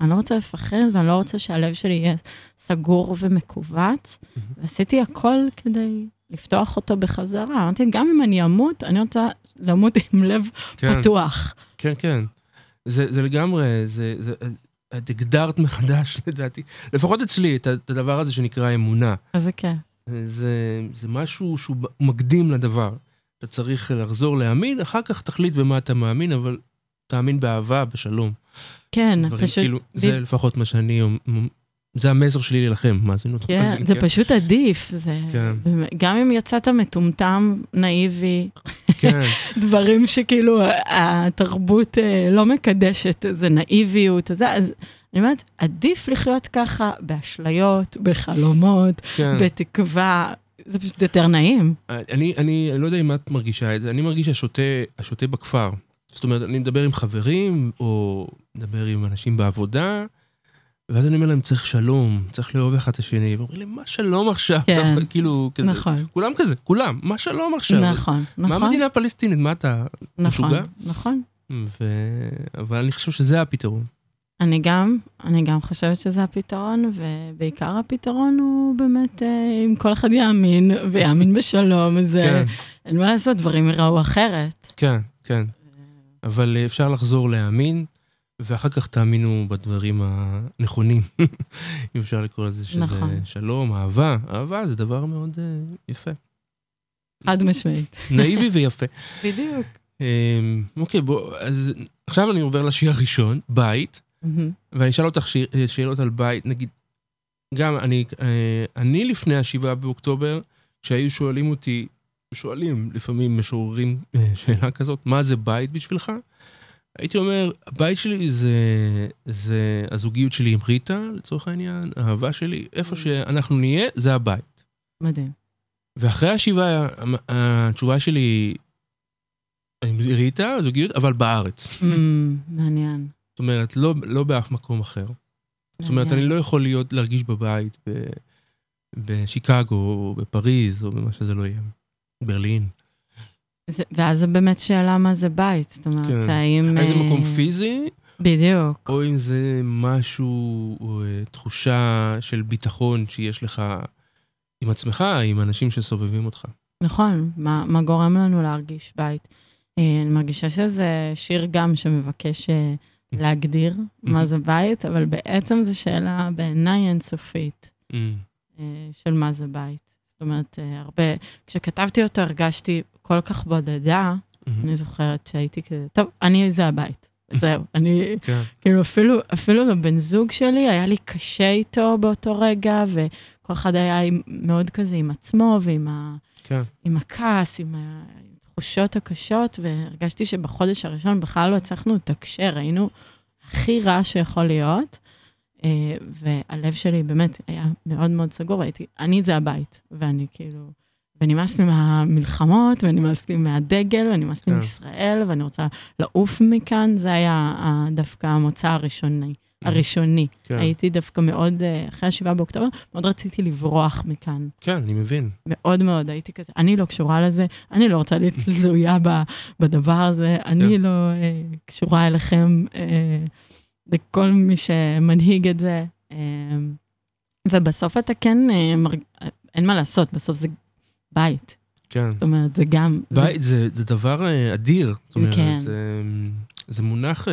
אני לא רוצה לפחד ואני לא רוצה שהלב שלי יהיה סגור ומכווץ, ועשיתי הכל כדי לפתוח אותו בחזרה. אמרתי, גם אם אני אמות, אני רוצה למות עם לב כן, פתוח. כן, כן. זה, זה לגמרי, זה, זה, את הגדרת מחדש לדעתי, לפחות אצלי, את, הדבר הזה שנקרא אמונה. אז זה כן. זה, זה משהו שהוא מקדים לדבר. אתה צריך לחזור להאמין, אחר כך תחליט במה אתה מאמין, אבל תאמין באהבה, בשלום. כן, דברים פשוט, כאילו, זה לפחות מה שאני, זה המסר שלי לכם, מאזינות. כן, מאזינים, זה פשוט עדיף, זה... כן. גם אם יצאת מטומטם, נאיבי, כן, דברים שכאילו התרבות אה, לא מקדשת, זה נאיביות, זה, אז אני אומרת, עדיף לחיות ככה באשליות, בחלומות, כן. בתקווה, זה פשוט יותר נעים. אני, אני, אני לא יודע אם את מרגישה את זה, אני מרגיש השוטה, השוטה בכפר. זאת אומרת, אני מדבר עם חברים, או מדבר עם אנשים בעבודה, ואז אני אומר להם, צריך שלום, צריך לאהוב אחד את השני, ואומרים לי, מה שלום עכשיו? כן. אתה, כאילו, כזה, נכון, כולם כזה, כולם, מה שלום עכשיו? נכון, מה נכון, המדינה הפלסטינית, מה אתה... נכון, משוגע? נכון. ו... אבל אני חושב שזה הפתרון. אני גם, אני גם חושבת שזה הפתרון, ובעיקר הפתרון הוא באמת, אה, אם כל אחד יאמין, ויאמין בשלום, אז כן, אין מה לעשות, דברים ייראו אחרת. כן, כן. אבל אה, אפשר לחזור להאמין, ואחר כך תאמינו בדברים הנכונים, אם אפשר לקרוא לזה שזה נכון. שלום, אהבה. אהבה זה דבר מאוד אה, יפה. חד משמעית. נאיבי ויפה. בדיוק. אמ, אוקיי, בוא, אז עכשיו אני עובר לשיר הראשון, בית. ואני אשאל אותך שיר, אה, שאלות על בית, נגיד, גם אני, אני לפני השבעה באוקטובר, כשהיו שואלים אותי, שואלים לפעמים משוררים אה, שאלה כזאת, מה זה בית בשבילך? הייתי אומר, הבית שלי זה, זה הזוגיות שלי עם ריטה, לצורך העניין, האהבה שלי, איפה שאנחנו נהיה, זה הבית. מדהים. ואחרי השבעה, התשובה שלי, עם ריטה, זוגיות, אבל בארץ. Mm, מעניין. זאת אומרת, לא, לא באף מקום אחר. זאת אומרת, אני. לא יכול להיות, להרגיש בבית ב, בשיקגו, או בפריז, או במה שזה לא יהיה. ברלין. זה- ואז זה באמת שאלה מה זה בית. זאת אומרת, כן. האם... האם זה אה, מקום פיזי, בדיוק. או אם זה משהו, או אה, תחושה של ביטחון שיש לך עם עצמך, עם אנשים שסובבים אותך. נכון, מה, מה גורם לנו להרגיש בית. אה, אני מרגישה שזה שיר גם שמבקש להגדיר מה זה בית, אבל בעצם זו שאלה בעיניי אינסופית של מה זה בית. זאת אומרת, אה, הרבה, כשכתבתי אותו הרגשתי כל כך בודדה, mhm. אני זוכרת שהייתי כזה, טוב, אני זה הבית. זהו, אני, כן, כאילו אפילו, אפילו לבן זוג שלי היה לי קשה איתו באותו רגע, וכל אחד היה עם, מאוד כזה עם עצמו ועם ה... כן. עם הכעס, עם התחושות הקשות, והרגשתי שבחודש הראשון בכלל לא הצלחנו לתקשר, היינו הכי רע שיכול להיות, והלב שלי באמת היה מאוד מאוד סגור, והייתי, אני זה הבית, ואני כאילו, ונמאס לי מהמלחמות, ונמאס לי מהדגל, ונמאס לי כן. מישראל, ואני רוצה לעוף מכאן, זה היה ה- דווקא המוצא הראשוני. הראשוני. כן. הייתי דווקא מאוד, אה, אחרי השבעה באוקטובר, מאוד רציתי לברוח מכאן. כן, אני מבין. מאוד מאוד, הייתי כזה, אני לא קשורה לזה, אני לא רוצה להיות תלויה בדבר הזה, אני כן. לא אה, קשורה אליכם, אה, לכל מי שמנהיג את זה. אה, ובסוף אתה כן, אה, מרג... אין מה לעשות, בסוף זה בית. כן. זאת אומרת, זה גם... בית זה, זה דבר אה, אדיר. זאת אומרת, כן. זה, זה מונח,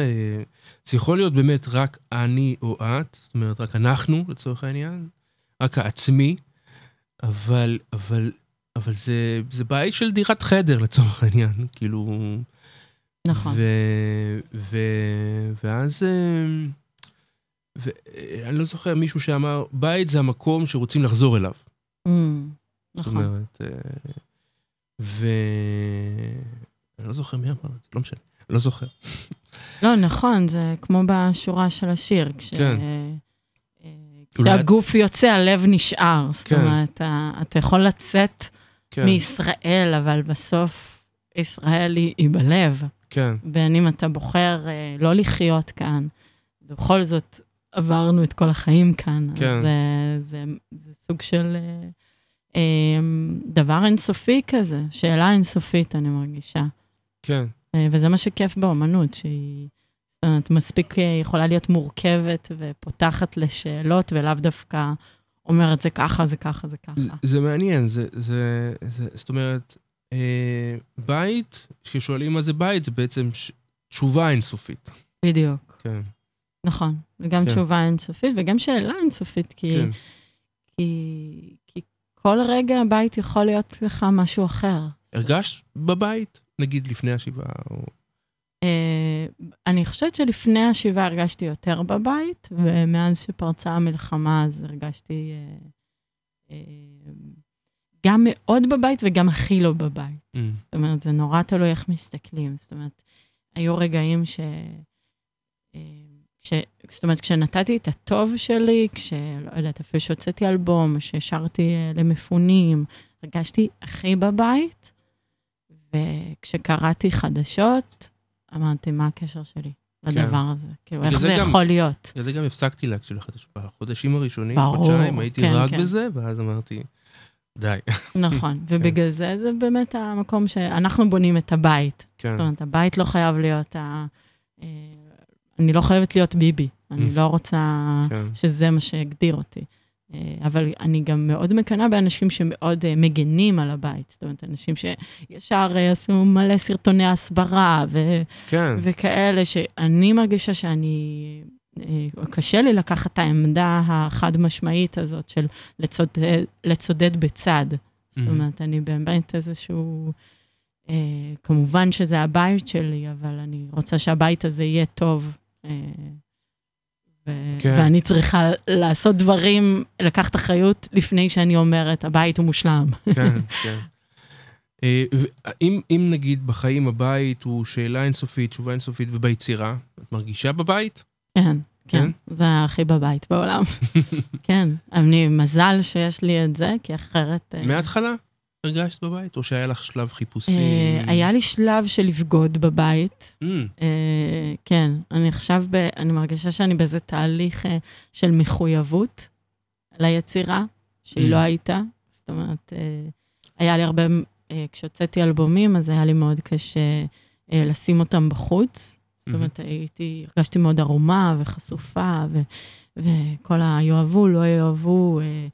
זה יכול להיות באמת רק אני או את, זאת אומרת, רק אנחנו, לצורך העניין, רק העצמי, אבל, אבל, אבל זה, זה בית של דירת חדר, לצורך העניין, כאילו... נכון. ו, ו, ואז... אה, ואני לא זוכר מישהו שאמר, בית זה המקום שרוצים לחזור אליו. Mm, זאת נכון. אומרת, אה, ו... אני לא זוכר מי אמר את זה, לא משנה, לא זוכר. לא, נכון, זה כמו בשורה של השיר, כש... כן. אה, אולי- כשהגוף יוצא, הלב נשאר. זאת כן. אומרת, אתה- אתה יכול לצאת כן, מישראל, אבל בסוף ישראל היא, היא בלב. כן, בין אם אתה בוחר אה, לא לחיות כאן, בכל זאת עברנו את כל החיים כאן, כן. אז אה, זה, זה סוג של אה, אה, דבר אינסופי כזה, שאלה אינסופית, אני מרגישה. כן, אה, וזה מה שכיף באומנות, שהיא זאת אומרת, מספיק אה, יכולה להיות מורכבת ופותחת לשאלות, ולאו דווקא אומרת זה ככה, זה ככה, זה ככה. זה- מעניין, זה, זה, זה, זאת אומרת, בית, כששואלים מה זה בית, זה בעצם ש... תשובה אינסופית. בדיוק, כן, נכון. וגם כן. תשובה אינסופית, וגם שאלה אינסופית, כי... כן, כי, כי כל רגע הבית יכול להיות לך משהו אחר. הרגשת בבית, נגיד לפני השבעה, או... אה, אני חושבת שלפני השבעה הרגשתי יותר בבית, ומאז שפרצה המלחמה אז הרגשתי אה, אה, גם מאוד בבית וגם הכי לא בבית. Mm, זאת אומרת, זה נורא תלוי איך מסתכלים. זאת אומרת, היו רגעים ש... אה, כש... זאת אומרת, כשנתתי את הטוב שלי, כשלא יודעת, אפילו שהוצאתי אלבום, ששרתי אה, למפונים, הרגשתי הכי בבית, וכשקראתי חדשות, אמרתי, מה הקשר שלי לדבר הזה? כאילו, איך זה זה גם- יכול להיות? בגלל זה גם הפסקתי להקשיב לחדשות. בחודשים הראשונים, ברור, חודשיים, הייתי כן, רק כן. בזה, ואז אמרתי, די. נכון, ובגלל זה זה באמת המקום שאנחנו בונים את הבית. כן, זאת אומרת, הבית לא חייב להיות ה... אה, אני לא חייבת להיות ביבי, אני לא רוצה כן, שזה מה שיגדיר אותי. אה, אבל אני גם מאוד מקנאה באנשים שמאוד אה, מגנים על הבית. זאת אומרת, אנשים שישר עשו מלא סרטוני הסברה ו- כן, וכאלה, שאני מרגישה שאני... אה, קשה לי לקחת את העמדה החד משמעית הזאת של לצודד, לצודד בצד. זאת Mhm. אומרת, אני באמת איזשהו... אה, כמובן שזה הבית שלי, אבל אני רוצה שהבית הזה יהיה טוב. אה, ו- כן. ואני צריכה לעשות דברים, לקחת אחריות לפני שאני אומרת, הבית הוא מושלם. כן, כן. אה, אם, אם נגיד בחיים הבית הוא שאלה אינסופית, תשובה אינסופית, וביצירה, את מרגישה בבית? כן, כן? כן, זה הכי בבית בעולם. כן, אני, מזל שיש לי את זה, כי אחרת... אה, מההתחלה הרגשת בבית, או שהיה לך שלב חיפושי? אה, היה לי שלב של לבגוד בבית. Mm, אה, כן, אני עכשיו, אני מרגישה שאני באיזה תהליך של מחויבות ליצירה, שהיא Mm. לא הייתה. זאת אומרת, היה לי הרבה, כשהוצאתי אלבומים, אז היה לי מאוד קשה לשים אותם בחוץ. זאת אומרת, הייתי, הרגשתי מאוד ערומה וחשופה, ו, וכל היאהבו, לא יאהבו, אה,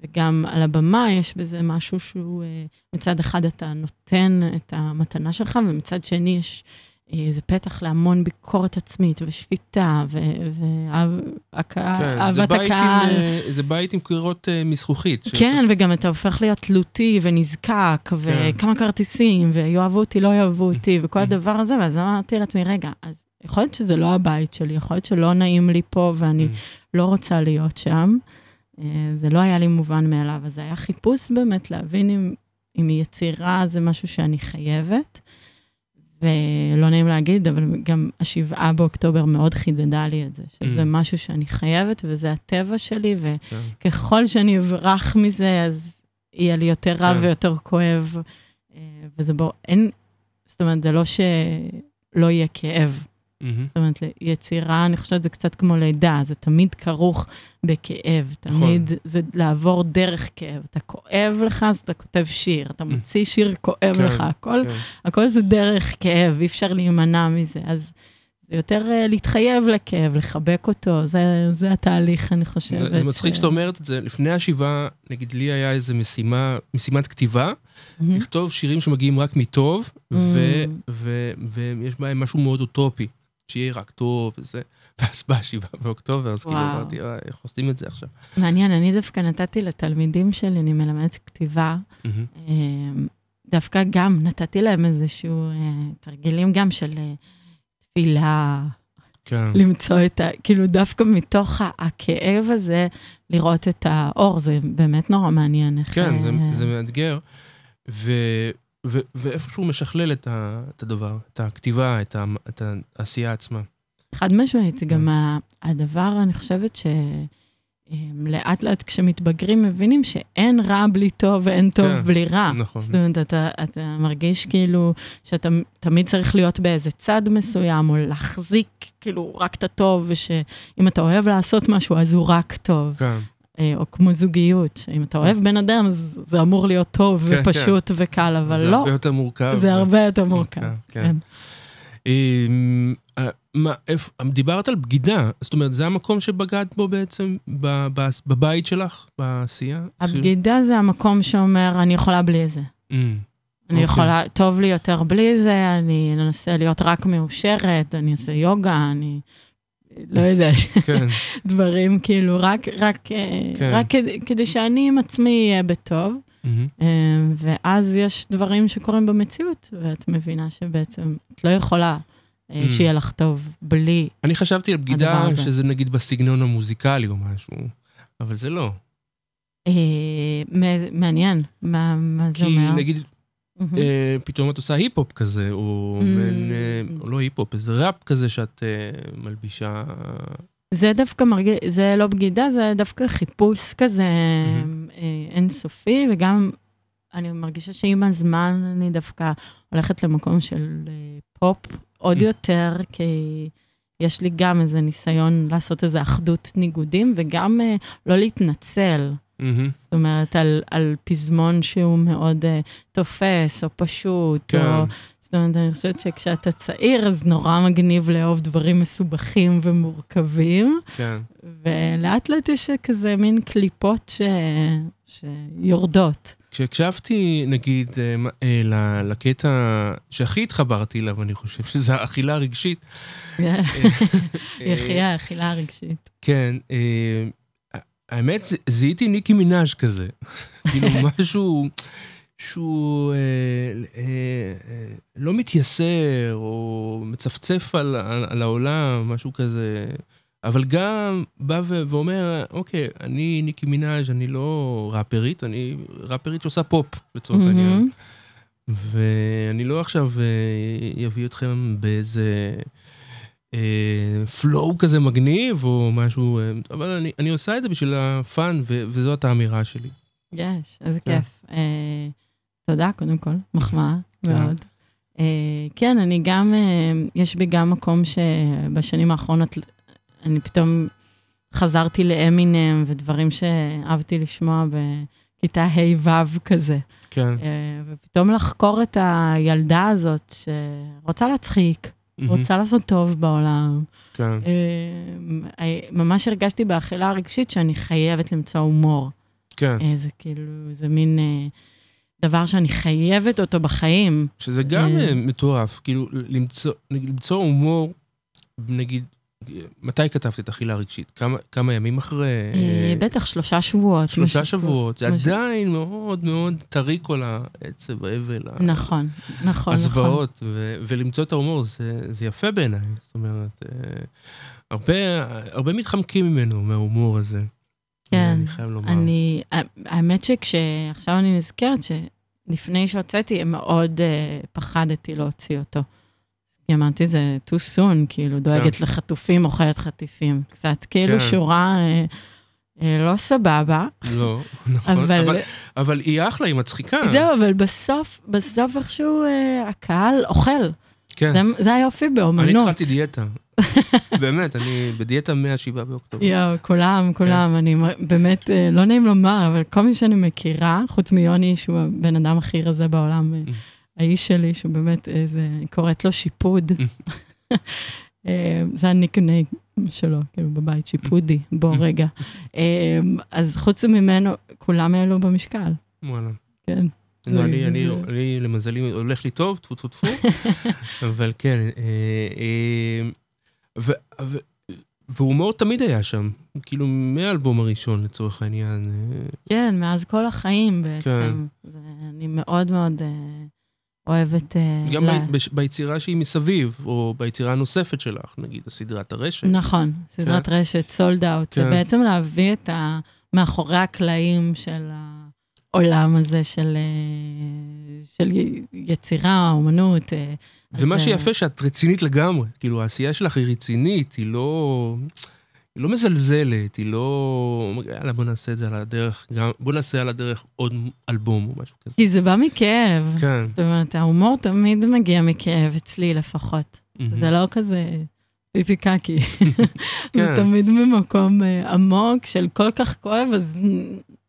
וגם על הבמה יש בזה משהו שהוא, אה, מצד אחד אתה נותן את המתנה שלך, ומצד שני יש אה, איזה פתח להמון ביקורת עצמית ושפיטה, כן, זה ואהבת בית עם, הקהל. אה, זה בית עם קירות אה, מזכוכית. כן, וגם אתה הופך להיות תלותי ונזקק, וכמה כרטיסים, ויאהבו אותי, לא יאהבו אותי, וכל הדבר הזה, ואז אמרתי לעצמי, רגע, אז יכול להיות שזה לא הבית שלי, יכול להיות שלא נעים לי פה, ואני Mm. לא רוצה להיות שם. אה, זה לא היה לי מובן מאליו, אז זה היה חיפוש באמת להבין אם, אם יצירה זה משהו שאני חייבת. ולא נעים להגיד, אבל גם השבעה באוקטובר מאוד חידדה לי את זה, שזה Mm. משהו שאני חייבת וזה הטבע שלי, ו... כן. שאני אברח מזה, אז יהיה לי יותר רע כן. ויותר כואב. אה, וזה בוא, אין, זאת אומרת, זה לא שלא יהיה כאב. מהמם. זאת אומרת, יצירה, אני חושבת, זה קצת כמו לידה, זה תמיד כרוך בכאב. נכון. תמיד זה לעבור דרך כאב. אתה כואב לך, אז אתה כותב שיר. אתה מוציא שיר כואב כן, לך, הכל, כן. הכל זה דרך כאב, אי אפשר להימנע מזה. אז זה יותר אה, להתחייב לכאב, לחבק אותו, זה, זה התהליך, אני חושבת. זה זה מצחיק ש- שאתה אומרת את זה, לפני השבעה, נגיד לי היה איזה משימה, משימת כתיבה, מהמם. לכתוב שירים שמגיעים רק מטוב, Mm. ו- ויש בהם משהו מאוד אוטופי, שיהיה רק טוב וזה, ואז בא שבעה באוקטובר, אז כאילו וואו. אמרתי, "אה, איך עושים את זה עכשיו? מעניין, אני דווקא נתתי לתלמידים שלי, אני מלמדת כתיבה. אה, דווקא גם נתתי להם איזשהו אה, תרגילים גם של אה, תפילה, כן. למצוא את ה... כאילו דווקא מתוך הכאב הזה, לראות את האור, זה באמת נורא מעניין. איך, כן, זה, אה, זה מאתגר, ו, ו, ואיפשהו משכלל את, ה, את הדבר, את הכתיבה, את, ה, את העשייה עצמה. חד משמעית, זה כן. גם ה- הדבר, אני חושבת ש... אה, לאט לאט כשמתבגרים מבינים שאין רע בלי טוב ואין טוב כן, בלי רע. נכון. זאת אומרת, אתה, אתה מרגיש כאילו שאתה תמיד צריך להיות באיזה צד מסוים, או להחזיק כאילו רק את הטוב, ושאם אתה אוהב לעשות משהו, אז הוא רק טוב. כן, או כמו זוגיות, שאם אתה אוהב בן אדם, זה אמור להיות טוב כן, ופשוט וקל, אבל זה לא, הרבה יותר מורכב. זה הרבה יותר מורכב. כן, כן. כן. אמ, אה, מה, איפה, דיברת על בגידה, זאת אומרת, זה המקום שבגדת בו בעצם, ב, ב, בבית שלך, בעשייה? הבגידה זה המקום שאומר, אני יכולה בלי זה. אמ, אני אוקיי. יכולה, טוב לי יותר בלי זה, אני אנסה להיות רק מאושרת, אני אעשה יוגה, אני לא יודעת, כן, דברים כאילו, רק, רק, אה, כן. רק כדי, כדי שאני עם עצמי אהיה בטוב. אה, ואז יש דברים שקורים במציאות, ואת מבינה שבעצם את לא יכולה אה, Mm. שיהיה לך טוב בלי. אני חשבתי על בגידה הדבר הזה. שזה נגיד בסגנון המוזיקלי או משהו, אבל זה לא. אה, מעניין, מה, מה זה כי אומר? נגיד מהמם. אה, פתאום את עושה היפ-הופ כזה, או Mm. מעין, אה, או לא היפ-הופ, איזה ראפ כזה שאת אה, מלבישה. זה דווקא מרגיש, זה לא בגידה, זה דווקא חיפוש כזה. אה, אינסופי, וגם אני מרגישה שעם הזמן אני דווקא הולכת למקום של אה, פופ עוד Mm. יותר, כי יש לי גם איזה ניסיון לעשות איזה אחדות ניגודים, וגם אה, לא להתנצל. מהמם. זאת אומרת, על, על פזמון שהוא מאוד uh, תופס או פשוט, כן. או... זאת אומרת, אני חושבת שכשאתה צעיר, אז נורא מגניב לאהוב דברים מסובכים ומורכבים, כן. ולאט לאט יש כזה מין קליפות ש... שיורדות. כשהקשבתי, נגיד, אה, אה, לקטע שהכי התחברתי אליו, אני חושב שזה האכילה הרגשית. אה, יחייה, אכילה רגשית. כן, האמת, זיהיתי ניקי מנאז' כזה. כאילו, משהו שהוא אה, אה, אה, לא מתייסר, או מצפצף על, על, על העולם, משהו כזה. אבל גם בא ו- ואומר, אוקיי, אני ניקי מנאז', אני לא ראפרית, אני ראפרית שעושה פופ, לצורך מהמם. העניין. ואני לא עכשיו אה, אביא אתכם באיזה פלואו כזה מגניב או משהו, אה, אבל אני, אני עושה את זה בשביל הפאן, וזאת האמירה שלי. יש, איזה כן. כיף. אה, תודה, קודם כל, מחמאה כן. מאוד. אה, כן, אני גם, אה, יש בי גם מקום שבשנים האחרונות אני פתאום חזרתי לאמינם ודברים שאהבתי לשמוע בכיתה ה'-ו' כזה. כן. אה, ופתאום לחקור את הילדה הזאת שרוצה להצחיק, רוצה לעשות טוב בעולם. כן. אה, ממש הרגשתי באכילה הרגשית שאני חייבת למצוא הומור. כן. אה, זה כאילו, זה מין אה, דבר שאני חייבת אותו בחיים. שזה גם אה. אה, מטורף, כאילו למצוא, למצוא הומור, נגיד, מתי כתבת את אכילה רגשית? כמה, כמה ימים אחרי? אה, בטח שלושה שבועות. שלושה שבועות, זה משהו- עדיין מאוד מאוד טרי כל העצב, האבל, נכון, נכון, נכון. הזוועות, ו- ולמצוא את ההומור זה, זה יפה בעיניי, זאת אומרת, אה, הרבה, הרבה מתחמקים ממנו, מההומור הזה. כן, אני חייב לומר. אני, האמת שכשעכשיו אני נזכרת שלפני שהוצאתי, מאוד uh, פחדתי להוציא אותו. כי אמרתי, זה too soon, כאילו, דואגת לחטופים, אוכלת חטיפים. קצת כאילו כן. שורה אה, אה, לא סבבה, לא, נכון, אבל... אבל, אבל היא אחלה, היא מצחיקה. זהו, אבל בסוף, בסוף איכשהו אה, הקהל אוכל. כן. זה, זה היופי באומנות. אני התחלתי דיאטה. באמת, אני בדיאטה מ-7 באוקטובר. יואו, כולם, כן. כולם, אני מ- באמת, אה, לא נעים לומר, אבל כל מי שאני מכירה, חוץ מיוני, שהוא הבן אדם הכי רזה בעולם, אה, Mm. האיש שלי, שהוא באמת איזה, אני קוראת לו שיפוד. אה, זה הניקניים שלו, כאילו בבית, שיפודי, בוא רגע. אה, אז חוץ ממנו, כולם העלו במשקל, וואלה. כן. לא, אני, אני, אני, למזלי, הולך לי טוב, טפו טפו טפו, אבל כן, אה, אה, והומור תמיד היה שם, כאילו מהאלבום הראשון לצורך העניין. אה, כן, מאז כל החיים בעצם. זה, אני מאוד מאוד אה, אוהבת... אה, גם לה- ב- ביצירה שהיא מסביב, או ביצירה הנוספת שלך, נגיד, הסדרת הרשת. נכון, סדרת רשת, סולד אאוט. זה כן. בעצם להביא את ה... מאחורי הקלעים של העולם הזה של, אה, של יצירה, אומנות. אה, ומה אז, שיפה שאת רצינית לגמרי, כאילו העשייה שלך היא רצינית, היא לא... היא לא מזלזלת, היא לא... יאללה, בוא נעשה את זה על הדרך, גם... בוא נעשה על הדרך עוד אלבום או משהו כזה. כי זה בא מכאב. כן. זאת אומרת, ההומור תמיד מגיע מכאב, אצלי לפחות. זה לא כזה פיפי קקי. זה כן. תמיד ממקום אה, עמוק של כל כך כואב, אז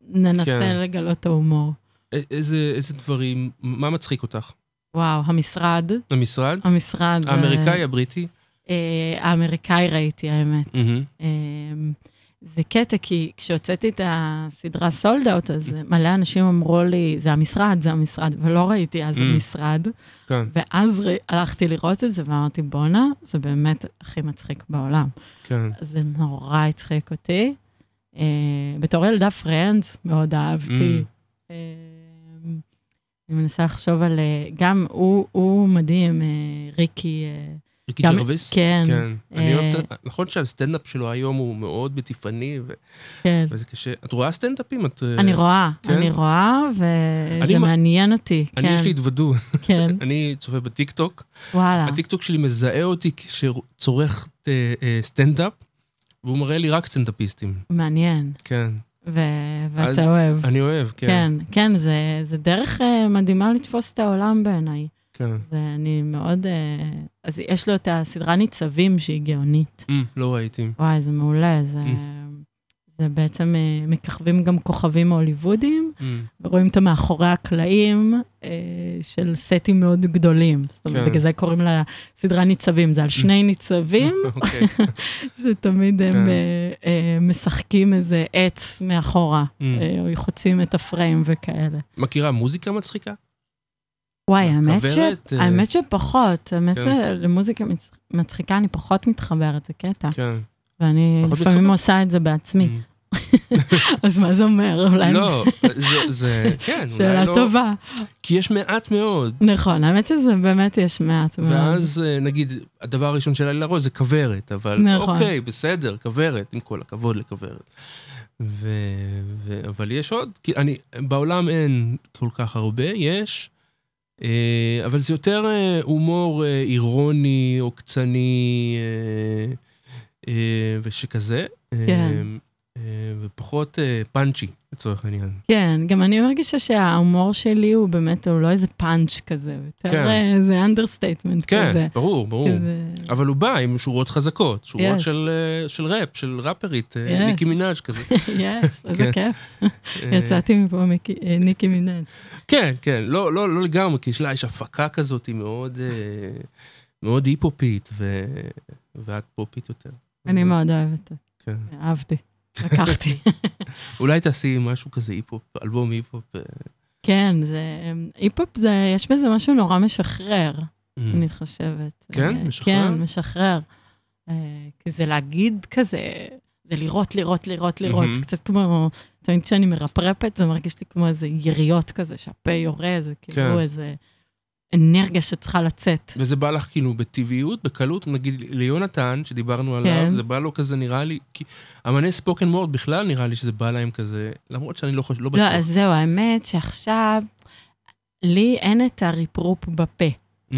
ננסה כן. לגלות את ההומור. א- איזה, איזה דברים, מה מצחיק אותך? וואו, המשרד, המשרד? המשרד. זה- האמריקאי, הבריטי? אה, האמריקאי ראיתי, האמת. אה, זה קטע, כי כשהוצאתי את הסדרה סולד אאוט, אז מלא אנשים אמרו לי, זה המשרד, זה המשרד, ולא ראיתי אז. המשרד. כן, ואז הלכתי לראות את זה ואמרתי, בואנה, זה באמת הכי מצחיק בעולם. כן. זה נורא הצחיק אותי. אה, בתור ילדה פרנדס, מאוד אהבתי. אה, אני מנסה לחשוב על, אה, גם הוא, מדהים, ריקי, ריקי גם- ג'רווייס? כן, כן. אני אה, אוהב את ה... נכון שהסטנדאפ שלו היום הוא מאוד בטיפני, ו- כן. וזה קשה. את רואה סטנדאפים? את, אה, אני רואה, כן? אני רואה, אני וזה מ- מעניין אותי, אני, כן, יש לי התוודות. כן, אני צופה בטיקטוק. וואלה, הטיקטוק שלי מזהה אותי כצורך אה, אה, סטנדאפ, והוא מראה לי רק סטנדאפיסטים. מעניין, כן. ו- ואתה אוהב. אני אוהב, כן. כן, כן, זה, זה דרך אה, מדהימה לתפוס את העולם בעיניי. כן. ואני מאוד... אה, אז יש לו את הסדרה ניצבים שהיא גאונית. אממ, לא ראיתי. וואי, זה מעולה, זה... זה בעצם אה, מככבים גם כוכבים הוליוודיים, Mm, ורואים את המאחורי הקלעים אה, של סטים מאוד גדולים. זאת אומרת, כן. בגלל זה קוראים לה סדרה ניצבים, זה על שני ניצבים, אוקיי. שתמיד הם כן. אה, אה, משחקים איזה עץ מאחורה, Mm. אה, או חוצים את הפריים וכאלה. מכירה מוזיקה מצחיקה? וואי, האמת, ש... כוורת, אה, האמת שפחות, האמת כן. שלמוזיקה מצ- מצחיקה אני פחות מתחברת, זה קטע. כן. ואני לפעמים מתחברת? עושה את זה בעצמי. Mm, אז מה זה אומר? אולי... לא, זה, זה, כן, אולי שאלה לא. טובה. כי יש מעט מאוד. נכון, האמת שזה באמת יש מעט מאוד. ואז אה, נגיד, הדבר הראשון שעלה לי לראש זה כוורת, אבל נכון. אוקיי, בסדר, כוורת, עם כל הכבוד לכוורת. ו... ו... אבל יש עוד, כי אני, בעולם אין כל כך הרבה, יש, אבל זה יותר אה, הומור אה, אירוני, עוקצני, אה, אה, ושכזה. אה, כן. אה, ופחות אה, punchy, לצורך העניין. כן, גם אני מרגישה שההומור שלי הוא באמת, הוא לא איזה פאנץ' כזה, כן. איזה understatement כן, כזה. ברור, ברור. כזה. אבל הוא בא עם שורות חזקות, שורות יש. של, אה, של ראפ, של ראפרית, אה, יש. ניקי מנאז' כזה. יש, איזה כן. כיף. אה, יצאתי מפה מיקי- אה, ניקי מינאז'. כן, כן, לא, לא, לא לגמרי, כי יש לה, יש הפקה כזאת היא מאוד, אה, מאוד היפופית, ו... ואת פופית יותר. אני מאוד אוהבת כן. אהבתי, לקחתי. אולי תעשי משהו כזה היפופ, אלבום היפופ. אה, כן, זה, היפ-הופ זה, יש בזה משהו נורא משחרר, אני חושבת. כן? אה, משחרר? כן, משחרר. אה, כי זה להגיד כזה, זה לראות, לראות, לראות, לראות, מהמם. זה קצת כמו, תמיד כשאני מרפרפת, זה מרגיש לי כמו איזה יריות כזה, שהפה יורה, זה כאילו כן. איזה אנרגיה שצריכה לצאת. וזה בא לך כאילו בטבעיות, בקלות, נגיד ליונתן, שדיברנו עליו, כן. זה בא לו כזה נראה לי, כי אמני ספוקן וורד בכלל נראה לי שזה בא להם כזה, למרות שאני לא חושב, לא בטוח. לא, אז זהו, האמת שעכשיו, לי אין את הריפרופ בפה. Mm.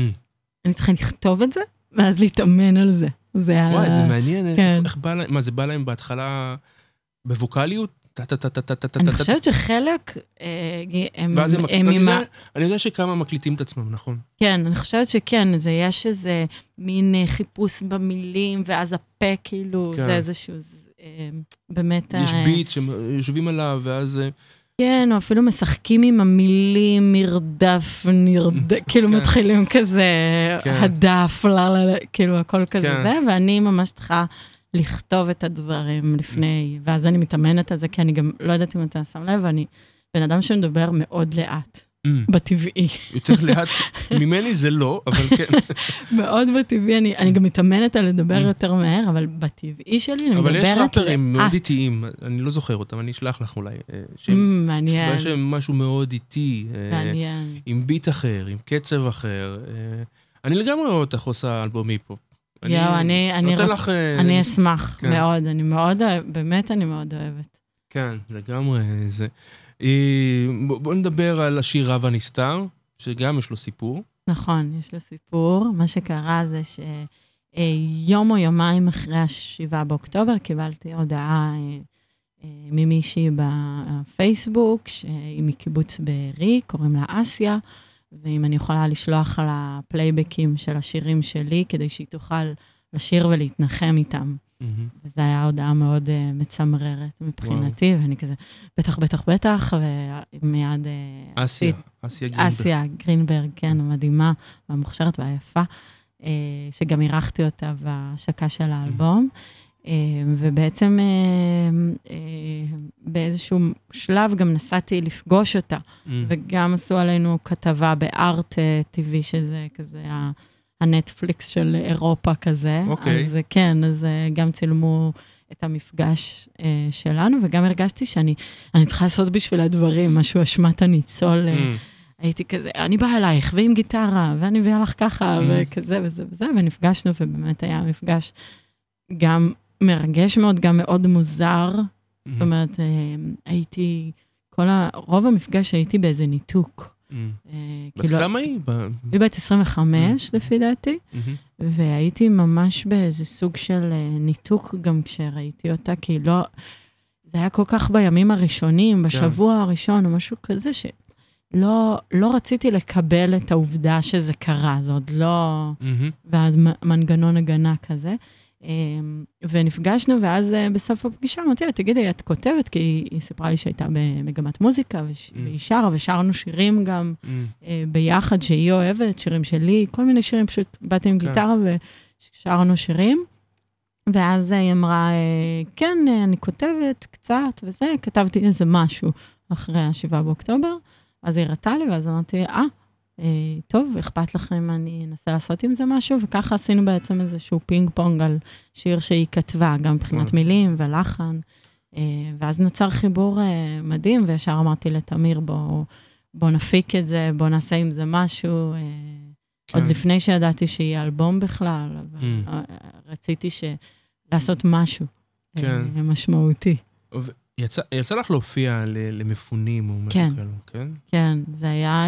אני צריכה לכתוב את זה, ואז להתאמן על זה. זה ה... וואי, זה מעניין, איך- כן. איך בא להם, מה, זה בא להם בהתחלה בווקאליות? אני חושבת שחלק, אה, הם אני, עם ה... יודע, אני יודע שכמה מקליטים את עצמם, נכון. כן, אני חושבת שכן, זה יש איזה מין אה, חיפוש במילים, ואז הפה כאילו, כן. זה איזשהו, זה, אה, באמת... יש ביט שהם יושבים עליו, ואז... כן, או אפילו משחקים עם המילים, מרדף, נרד... כאילו כן. מתחילים כזה, כן. הדף, כאילו הכל כזה כן. זה, ואני ממש צריכה לכתוב את הדברים לפני, ואז אני מתאמנת על זה, כי אני גם לא יודעת אם אתה שם לב, אני בן אדם שמדבר מאוד לאט, אמ, בטבעי. יותר לאט ממני זה לא, אבל כן. מאוד בטבעי, אני, אני גם מתאמנת על לדבר יותר מהר, אבל בטבעי שלי אני אבל מדברת יש לאט. ראפרים מאוד איטיים, אני לא זוכר אותם, אני אשלח לך אולי. אה, שהם- אמ, מעניין, יש להם משהו מאוד איטי, אה, מעניין. עם ביט אחר, עם קצב אחר. אה, אני לגמרי רואה אותך עושה אלבום היפ-הופ. יואו, אני- אני נותן לך... אה, אני אשמח כן. מאוד, אני מאוד אוהבת, באמת אני מאוד אוהבת. כן, לגמרי זה. אה, בוא בוא נדבר על השיר רב הנסתר, שגם יש לו סיפור. נכון, יש לו סיפור. מה שקרה זה שיום או יומיים אחרי ה-7 באוקטובר קיבלתי הודעה אה, אה, ממישהי בפייסבוק, שהיא מקיבוץ בארי, קוראים לה אסיה, ואם אני יכולה לשלוח על הפלייבקים של השירים שלי, כדי שהיא תוכל לשיר ולהתנחם איתם. וזו הייתה הודעה מאוד אה, מצמררת מבחינתי, ואני כזה, בטח, בטח, בטח, ומיד... אה, אסיה, אסיה גרינברג. אסיה גרינברג, כן, המדהימה, והמוכשרת והיפה, אה, שגם אירחתי אותה בהשקה של האלבום. אה, ובעצם אה, אה, באיזשהו שלב גם נסעתי לפגוש אותה, אמ, וגם עשו עלינו כתבה בארט אה, TV, שזה כזה הנטפליקס של אירופה כזה. אוקיי. אז אה, כן, אז אה, גם צילמו את המפגש אה, שלנו, וגם הרגשתי שאני אני צריכה לעשות בשביל הדברים, משהו אשמת הניצול. אה, אמ, הייתי כזה, אני באה אלייך, ועם גיטרה, ואני מביאה לך ככה, Mm. וכזה וזה וזה, ונפגשנו, ובאמת היה מפגש גם מרגש מאוד, גם מאוד מוזר. זאת אומרת, אה, הייתי, כל ה... רוב המפגש הייתי באיזה ניתוק. אה, בת כאילו, כמה היא? היא בת 25 לפי דעתי, אמ, והייתי ממש באיזה סוג של אה, ניתוק גם כשראיתי אותה, כי לא... זה היה כל כך בימים הראשונים, בשבוע הראשון או משהו כזה, שלא לא רציתי לקבל את העובדה שזה קרה, זה עוד לא... אמ, ואז מנגנון הגנה כזה. אמ, ונפגשנו, ואז אה, בסוף הפגישה אמרתי לה, תגידי, את כותבת? כי היא, היא סיפרה לי שהייתה במגמת מוזיקה, וש, Mm. והיא שרה, ושרנו שירים גם אמ, אה, ביחד, שהיא אוהבת, שירים שלי, כל מיני שירים, פשוט באתי עם כן. גיטרה ושרנו שירים. ואז היא אמרה, אה, כן, אה, אני כותבת קצת וזה, כתבתי איזה משהו אחרי ה-7 באוקטובר, אז היא הראתה לי, ואז אמרתי, אה, אה, טוב, אכפת לכם אני אנסה לעשות עם זה משהו? וככה עשינו בעצם איזשהו פינג פונג על שיר שהיא כתבה, גם מבחינת וואו. מילים ולחן. אה, ואז נוצר חיבור אה, מדהים, וישר אמרתי לתמיר, בוא, בוא נפיק את זה, בוא נעשה עם זה משהו. אה, כן. עוד לפני שידעתי שיהיה אלבום בכלל, אבל Mm. אה, רציתי ש... לעשות משהו כן. אה, משמעותי. יצא, יצא לך להופיע למפונים או משהו כן. כאלו, כן? כן, זה היה...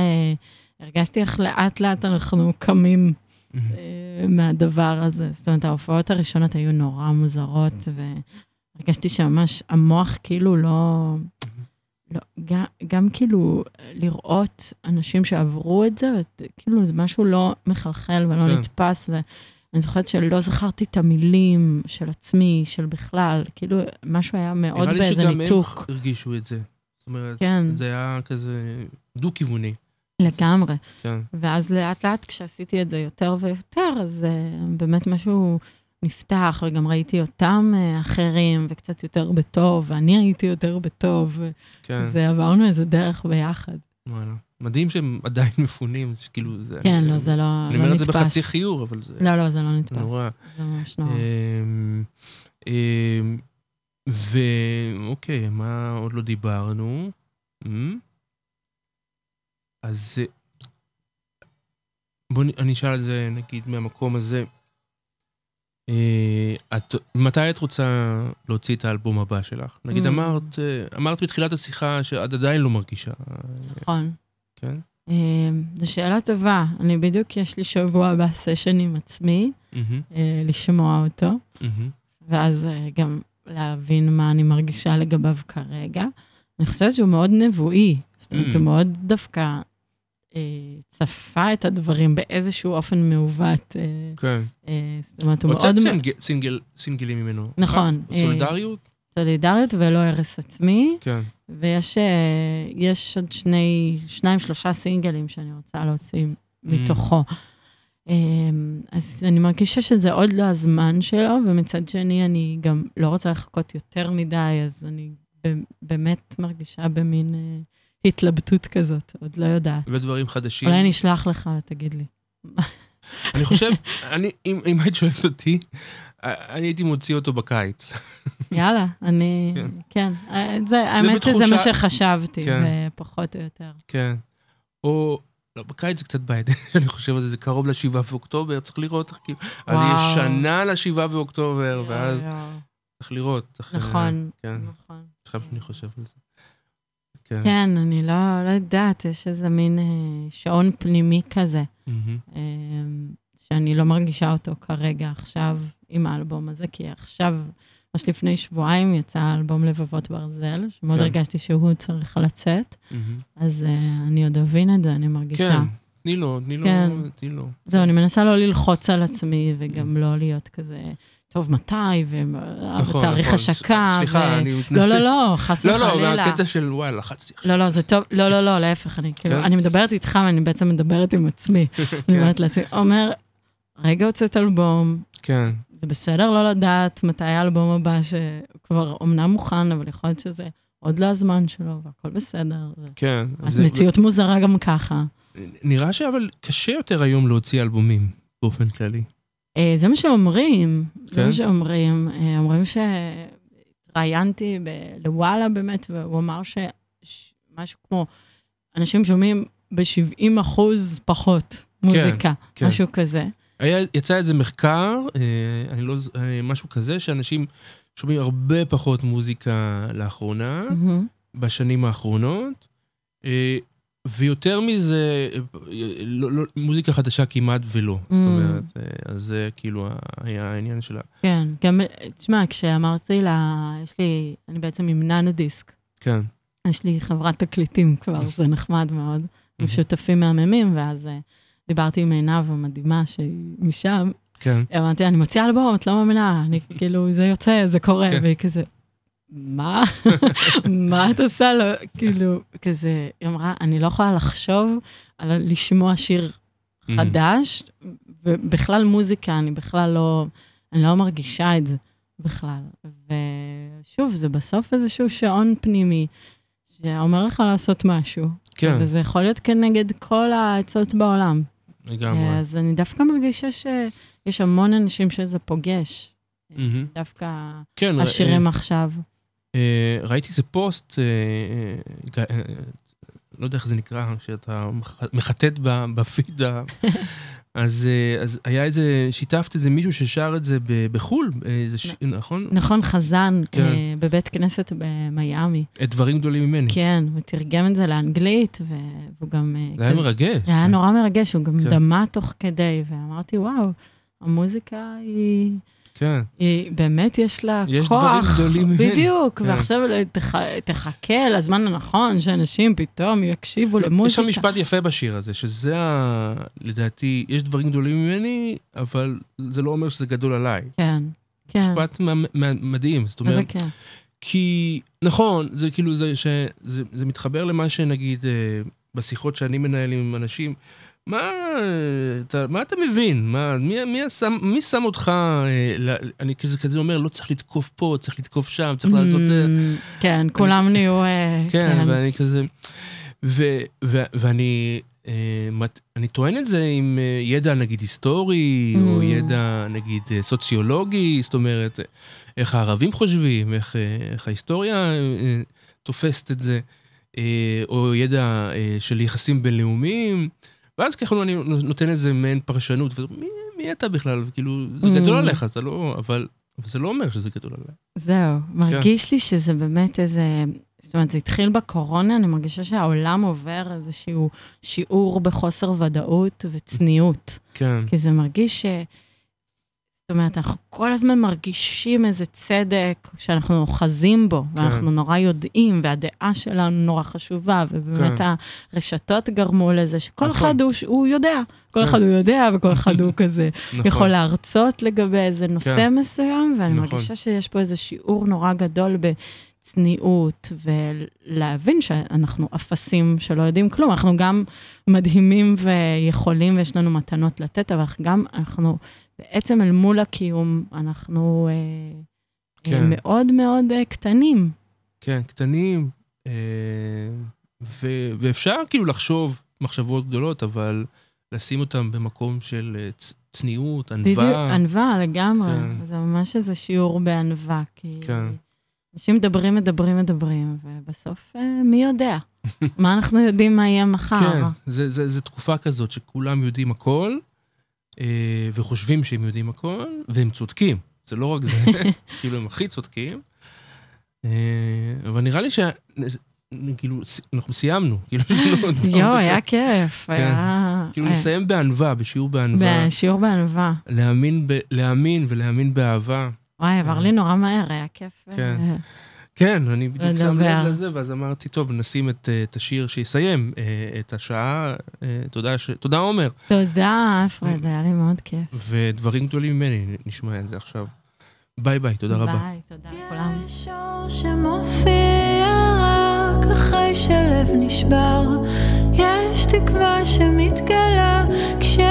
הרגשתי איך לאט-לאט אנחנו קמים. אה, מהדבר הזה. זאת אומרת, ההופעות הראשונות היו נורא מוזרות, והרגשתי שממש המוח כאילו לא... לא גם, גם כאילו לראות אנשים שעברו את זה, כאילו זה משהו לא מחלחל ולא כן. נתפס, ואני זוכרת שלא זכרתי את המילים של עצמי, של בכלל, כאילו משהו היה מאוד נראה לי באיזה שגם ניתוק. הם הרגישו את זה. זאת אומרת, כן, זה היה כזה דו-כיווני. לגמרי. כן. ואז לאט לאט כשעשיתי את זה יותר ויותר, אז uh, באמת משהו נפתח, וגם ראיתי אותם uh, אחרים, וקצת יותר בטוב, ואני הייתי יותר בטוב, כן. וזה עברנו איזה דרך ביחד. וואלה. מדהים שהם עדיין מפונים, זה כאילו, זה... כן, לא, זה לא לא אני נתפס. אומר את זה בחצי חיור, אבל זה לא, לא, זה לא נתפס. נורא. זה ממש נורא. אמ, אמ, ואוקיי, מה עוד לא דיברנו? אז בואו אני אשאל את זה נגיד מהמקום הזה. אה, את, מתי את רוצה להוציא את האלבום הבא שלך? נגיד Mm. אמרת, אה, אמרת בתחילת השיחה שאת עדיין לא מרגישה, נכון. כן? אה, זו שאלה טובה. אני בדיוק, יש לי שבוע הבא סשן עם עצמי, מהמם, אה, לשמוע אותו. מהמם, ואז אה, גם להבין מה אני מרגישה לגביו כרגע. אני חושבת שהוא מאוד נבואי, זאת אומרת, Mm. הוא מאוד דווקא אה, צפה את הדברים באיזשהו אופן מעוות. אה, כן. אה, זאת אומרת, הוא הוצאת מאוד... סינגל, סינגל, סינגלים ממנו. נכון, אה? אה, סולידריות? סולידריות ולא הרס עצמי, כן. ויש אה, יש עוד שני, שניים, שלושה סינגלים שאני רוצה להוציא מתוכו. אה, אז אני מרגישה שזה עוד לא הזמן שלו, ומצד שני, אני גם לא רוצה לחכות יותר מדי, אז אני באמת מרגישה במין אה, התלבטות כזאת, עוד לא יודעת. ודברים חדשים. אולי אני אשלח לך ותגיד לי. אני חושב, אני, אם, אם היית שואלת אותי, אני הייתי מוציא אותו בקיץ. יאללה, אני... כן. כן. אה, זה, האמת שזה מה שחשבתי, כן. פחות או יותר. כן. או, לא, בקיץ זה קצת בעייתי, אני חושב על זה, זה קרוב לשבעה באוקטובר, צריך לראות, כאילו, אז. יש שנה לשבעה באוקטובר, ואז צריך לראות. צריך, אה, נכון, כן, נכון. עכשיו שאני חושב על זה. כן. כן, אני לא, לא יודעת, יש איזה מין אה, שעון פנימי כזה, מהמם. אה, שאני לא מרגישה אותו כרגע עכשיו עם האלבום הזה, כי עכשיו, ממש לפני שבועיים יצא האלבום לבבות ברזל, שמאוד כן. הרגשתי שהוא צריך לצאת, מהמם. אז אה, אני עוד אבין את זה, אני מרגישה. כן, תני לו, תני לו, כן. תני לו. זהו, אני מנסה לא ללחוץ על עצמי, וגם לא להיות כזה, טוב, מתי, נכון, ותאריך נכון. השקה. סליחה, ו- אני... לא, לא, לא, חס לא, וחלילה. לא, מהקטע של וואי, לחצתי עכשיו. לא, לא, זה טוב, לא, לא, לא, להפך, אני כאילו, כן? אני מדברת איתך ואני בעצם מדברת עם עצמי. אני כן, אומרת לעצמי, עומר, רגע הוצאת אלבום, כן, זה בסדר לא לדעת מתי האלבום הבא שכבר אומנם מוכן, אבל יכול להיות שזה עוד לא הזמן שלו, והכל בסדר. כן. מציאות מוזרה גם ככה. נראה שאבל קשה יותר היום להוציא אלבומים, באופן כללי. אה, זה מה שאומרים, זה כן? מה שאומרים. אה, אומרים שהתראיינתי לוואלה באמת, והוא אמר שמשהו כמו, אנשים שומעים ב-70 אחוז פחות מוזיקה, כן. משהו כזה. היה, יצא איזה מחקר, אה, אני לא, משהו כזה, שאנשים שומעים הרבה פחות מוזיקה לאחרונה, מהמם. בשנים האחרונות, ויותר מזה, לא, לא, מוזיקה חדשה כמעט ולא. זאת Mm. אומרת, אה, אז זה כאילו היה העניין שלה. כן, גם, תשמע, כשאמרתי לה, יש לי, אני בעצם עם נאנה דיסק, כן. יש לי חברת תקליטים כבר, זה נחמד מאוד, עם שותפים מהממים, ואז אה, דיברתי עם עינב המדהימה שהיא משם, כן. אמרתי, אני מוציאה אלבום, את לא מאמינה, אני כאילו, זה יוצא, זה קורה, כן. והיא כזה, מה? מה את עושה לו? כאילו, כזה, היא אמרה, אני לא יכולה לחשוב על לשמוע שיר חדש, ובכלל מוזיקה, אני בכלל לא, אני לא מרגישה את זה בכלל. ושוב, זה בסוף איזשהו שעון פנימי, שאומר לך לעשות משהו. כן, וזה יכול להיות כנגד כל העצות בעולם. לגמרי. אז אני דווקא מרגישה שיש המון אנשים שזה פוגש. מהמם. דווקא כן, אה, השירים עכשיו. אה, ראיתי איזה פוסט, אה, אה, לא יודע איך זה נקרא, שאתה מח- מחטט בפיד, אז, אז היה איזה, שיתפת איזה מישהו ששר את זה בחו"ל, איזה ש... נכון? נכון, חזן כן. אה, בבית כנסת במיאמי. את דברים גדולים ממני. כן, הוא תרגם את זה לאנגלית, והוא גם... זה היה כזה- מרגש. זה היה נורא מרגש, הוא גם כן. דמה תוך כדי, ואמרתי, וואו, המוזיקה היא... כן. היא באמת יש לה יש כוח. דברים גדולים ממני. בדיוק, כן. ועכשיו תח, תחכה לזמן הנכון שאנשים פתאום יקשיבו לא, יש למוזיקה. שם משפט יפה בשיר הזה, שזה ה... לדעתי, יש דברים גדולים ממני, אבל זה לא אומר שזה גדול עליי. כן, כן. משפט מדהים, זאת אומרת, כן. כי נכון, זה כאילו, זה, ש, זה, זה מתחבר למה שנגיד אה, בשיחות שאני מנהל עם אנשים, מה אתה, מה אתה מבין? מה, מי, מי, שם, מי שם אותך, אה, אני כזה כזה אומר, לא צריך לתקוף פה, צריך לתקוף שם, צריך לעשות... אה, Mm, כן, כולם נהיו... אה, כן, ואני כזה... ו, ו, ואני אה, מת- אני טוען את זה עם ידע נגיד היסטורי, או Mm. ידע נגיד סוציולוגי, זאת אומרת, איך הערבים חושבים, איך, איך ההיסטוריה אה, תופסת את זה, אה, או ידע אה, של יחסים בינלאומיים, ואז ככה אני נותן איזה מעין פרשנות, ומי מי אתה בכלל? כאילו, זה Mm. גדול עליך, זה לא, אבל אבל זה לא אומר שזה גדול עליי. זהו, מרגיש לי שזה באמת איזה... זאת אומרת, זה התחיל בקורונה, אני מרגישה שהעולם עובר איזשהו שיעור בחוסר ודאות וצניעות. כן, כי זה מרגיש ש... זאת אומרת, אנחנו כל הזמן מרגישים איזה צדק שאנחנו אוחזים בו, כן. ואנחנו נורא יודעים, והדעה שלנו נורא חשובה, ובאמת כן. הרשתות גרמו לזה שכל נכון. אחד הוא, הוא יודע, כל כן. אחד הוא יודע, וכל אחד הוא כזה נכון. יכול להרצות לגבי איזה נושא כן. מסוים, ואני נכון. מרגישה שיש פה איזה שיעור נורא גדול בצניעות, ולהבין שאנחנו אפסים שלא יודעים כלום, אנחנו גם מדהימים ויכולים ויש לנו מתנות לתת, אבל גם אנחנו בעצם אל מול הקיום, אנחנו אה, כן. אה, מאוד מאוד אה, קטנים. כן, קטנים, אה, ו- ואפשר כאילו לחשוב מחשבות גדולות, אבל לשים אותם במקום של אה, צ- צניעות, בדיוק, ענווה. ענווה לגמרי, כן. זה ממש איזה שיעור בענווה, כי כן. אנשים מדברים, מדברים, מדברים, ובסוף אה, מי יודע? מה אנחנו יודעים מה יהיה מחר? כן, זה, זה, זה תקופה כזאת שכולם יודעים הכל, אה, וחושבים שהם יודעים הכל, והם צודקים. זה לא רק זה, כאילו הם הכי צודקים. אה, אבל נראה לי ש... כאילו, אנחנו סיימנו. כאילו, יואו. היה כיף, היה... כאילו, היה- לסיים בענווה, בשיעור בענווה. בשיעור בענווה. להאמין ולהאמין באהבה. וואי, עבר לי נורא מהר, היה כיף. כן. כן, אני בדיוק שם. לב לזה, ואז אמרתי, טוב, נשים את, אה, את השיר שיסיים אה, את השעה. אה, תודה, ש... תודה עומר. תודה, אלפרד, היה לי מאוד כיף. ודברים גדולים ממני, נשמע את זה עכשיו. ביי ביי, תודה רבה. ביי, תודה לכולם. יש אור שמופיע רק אחרי שלב נשבר. יש תקווה שמתגלה כשאין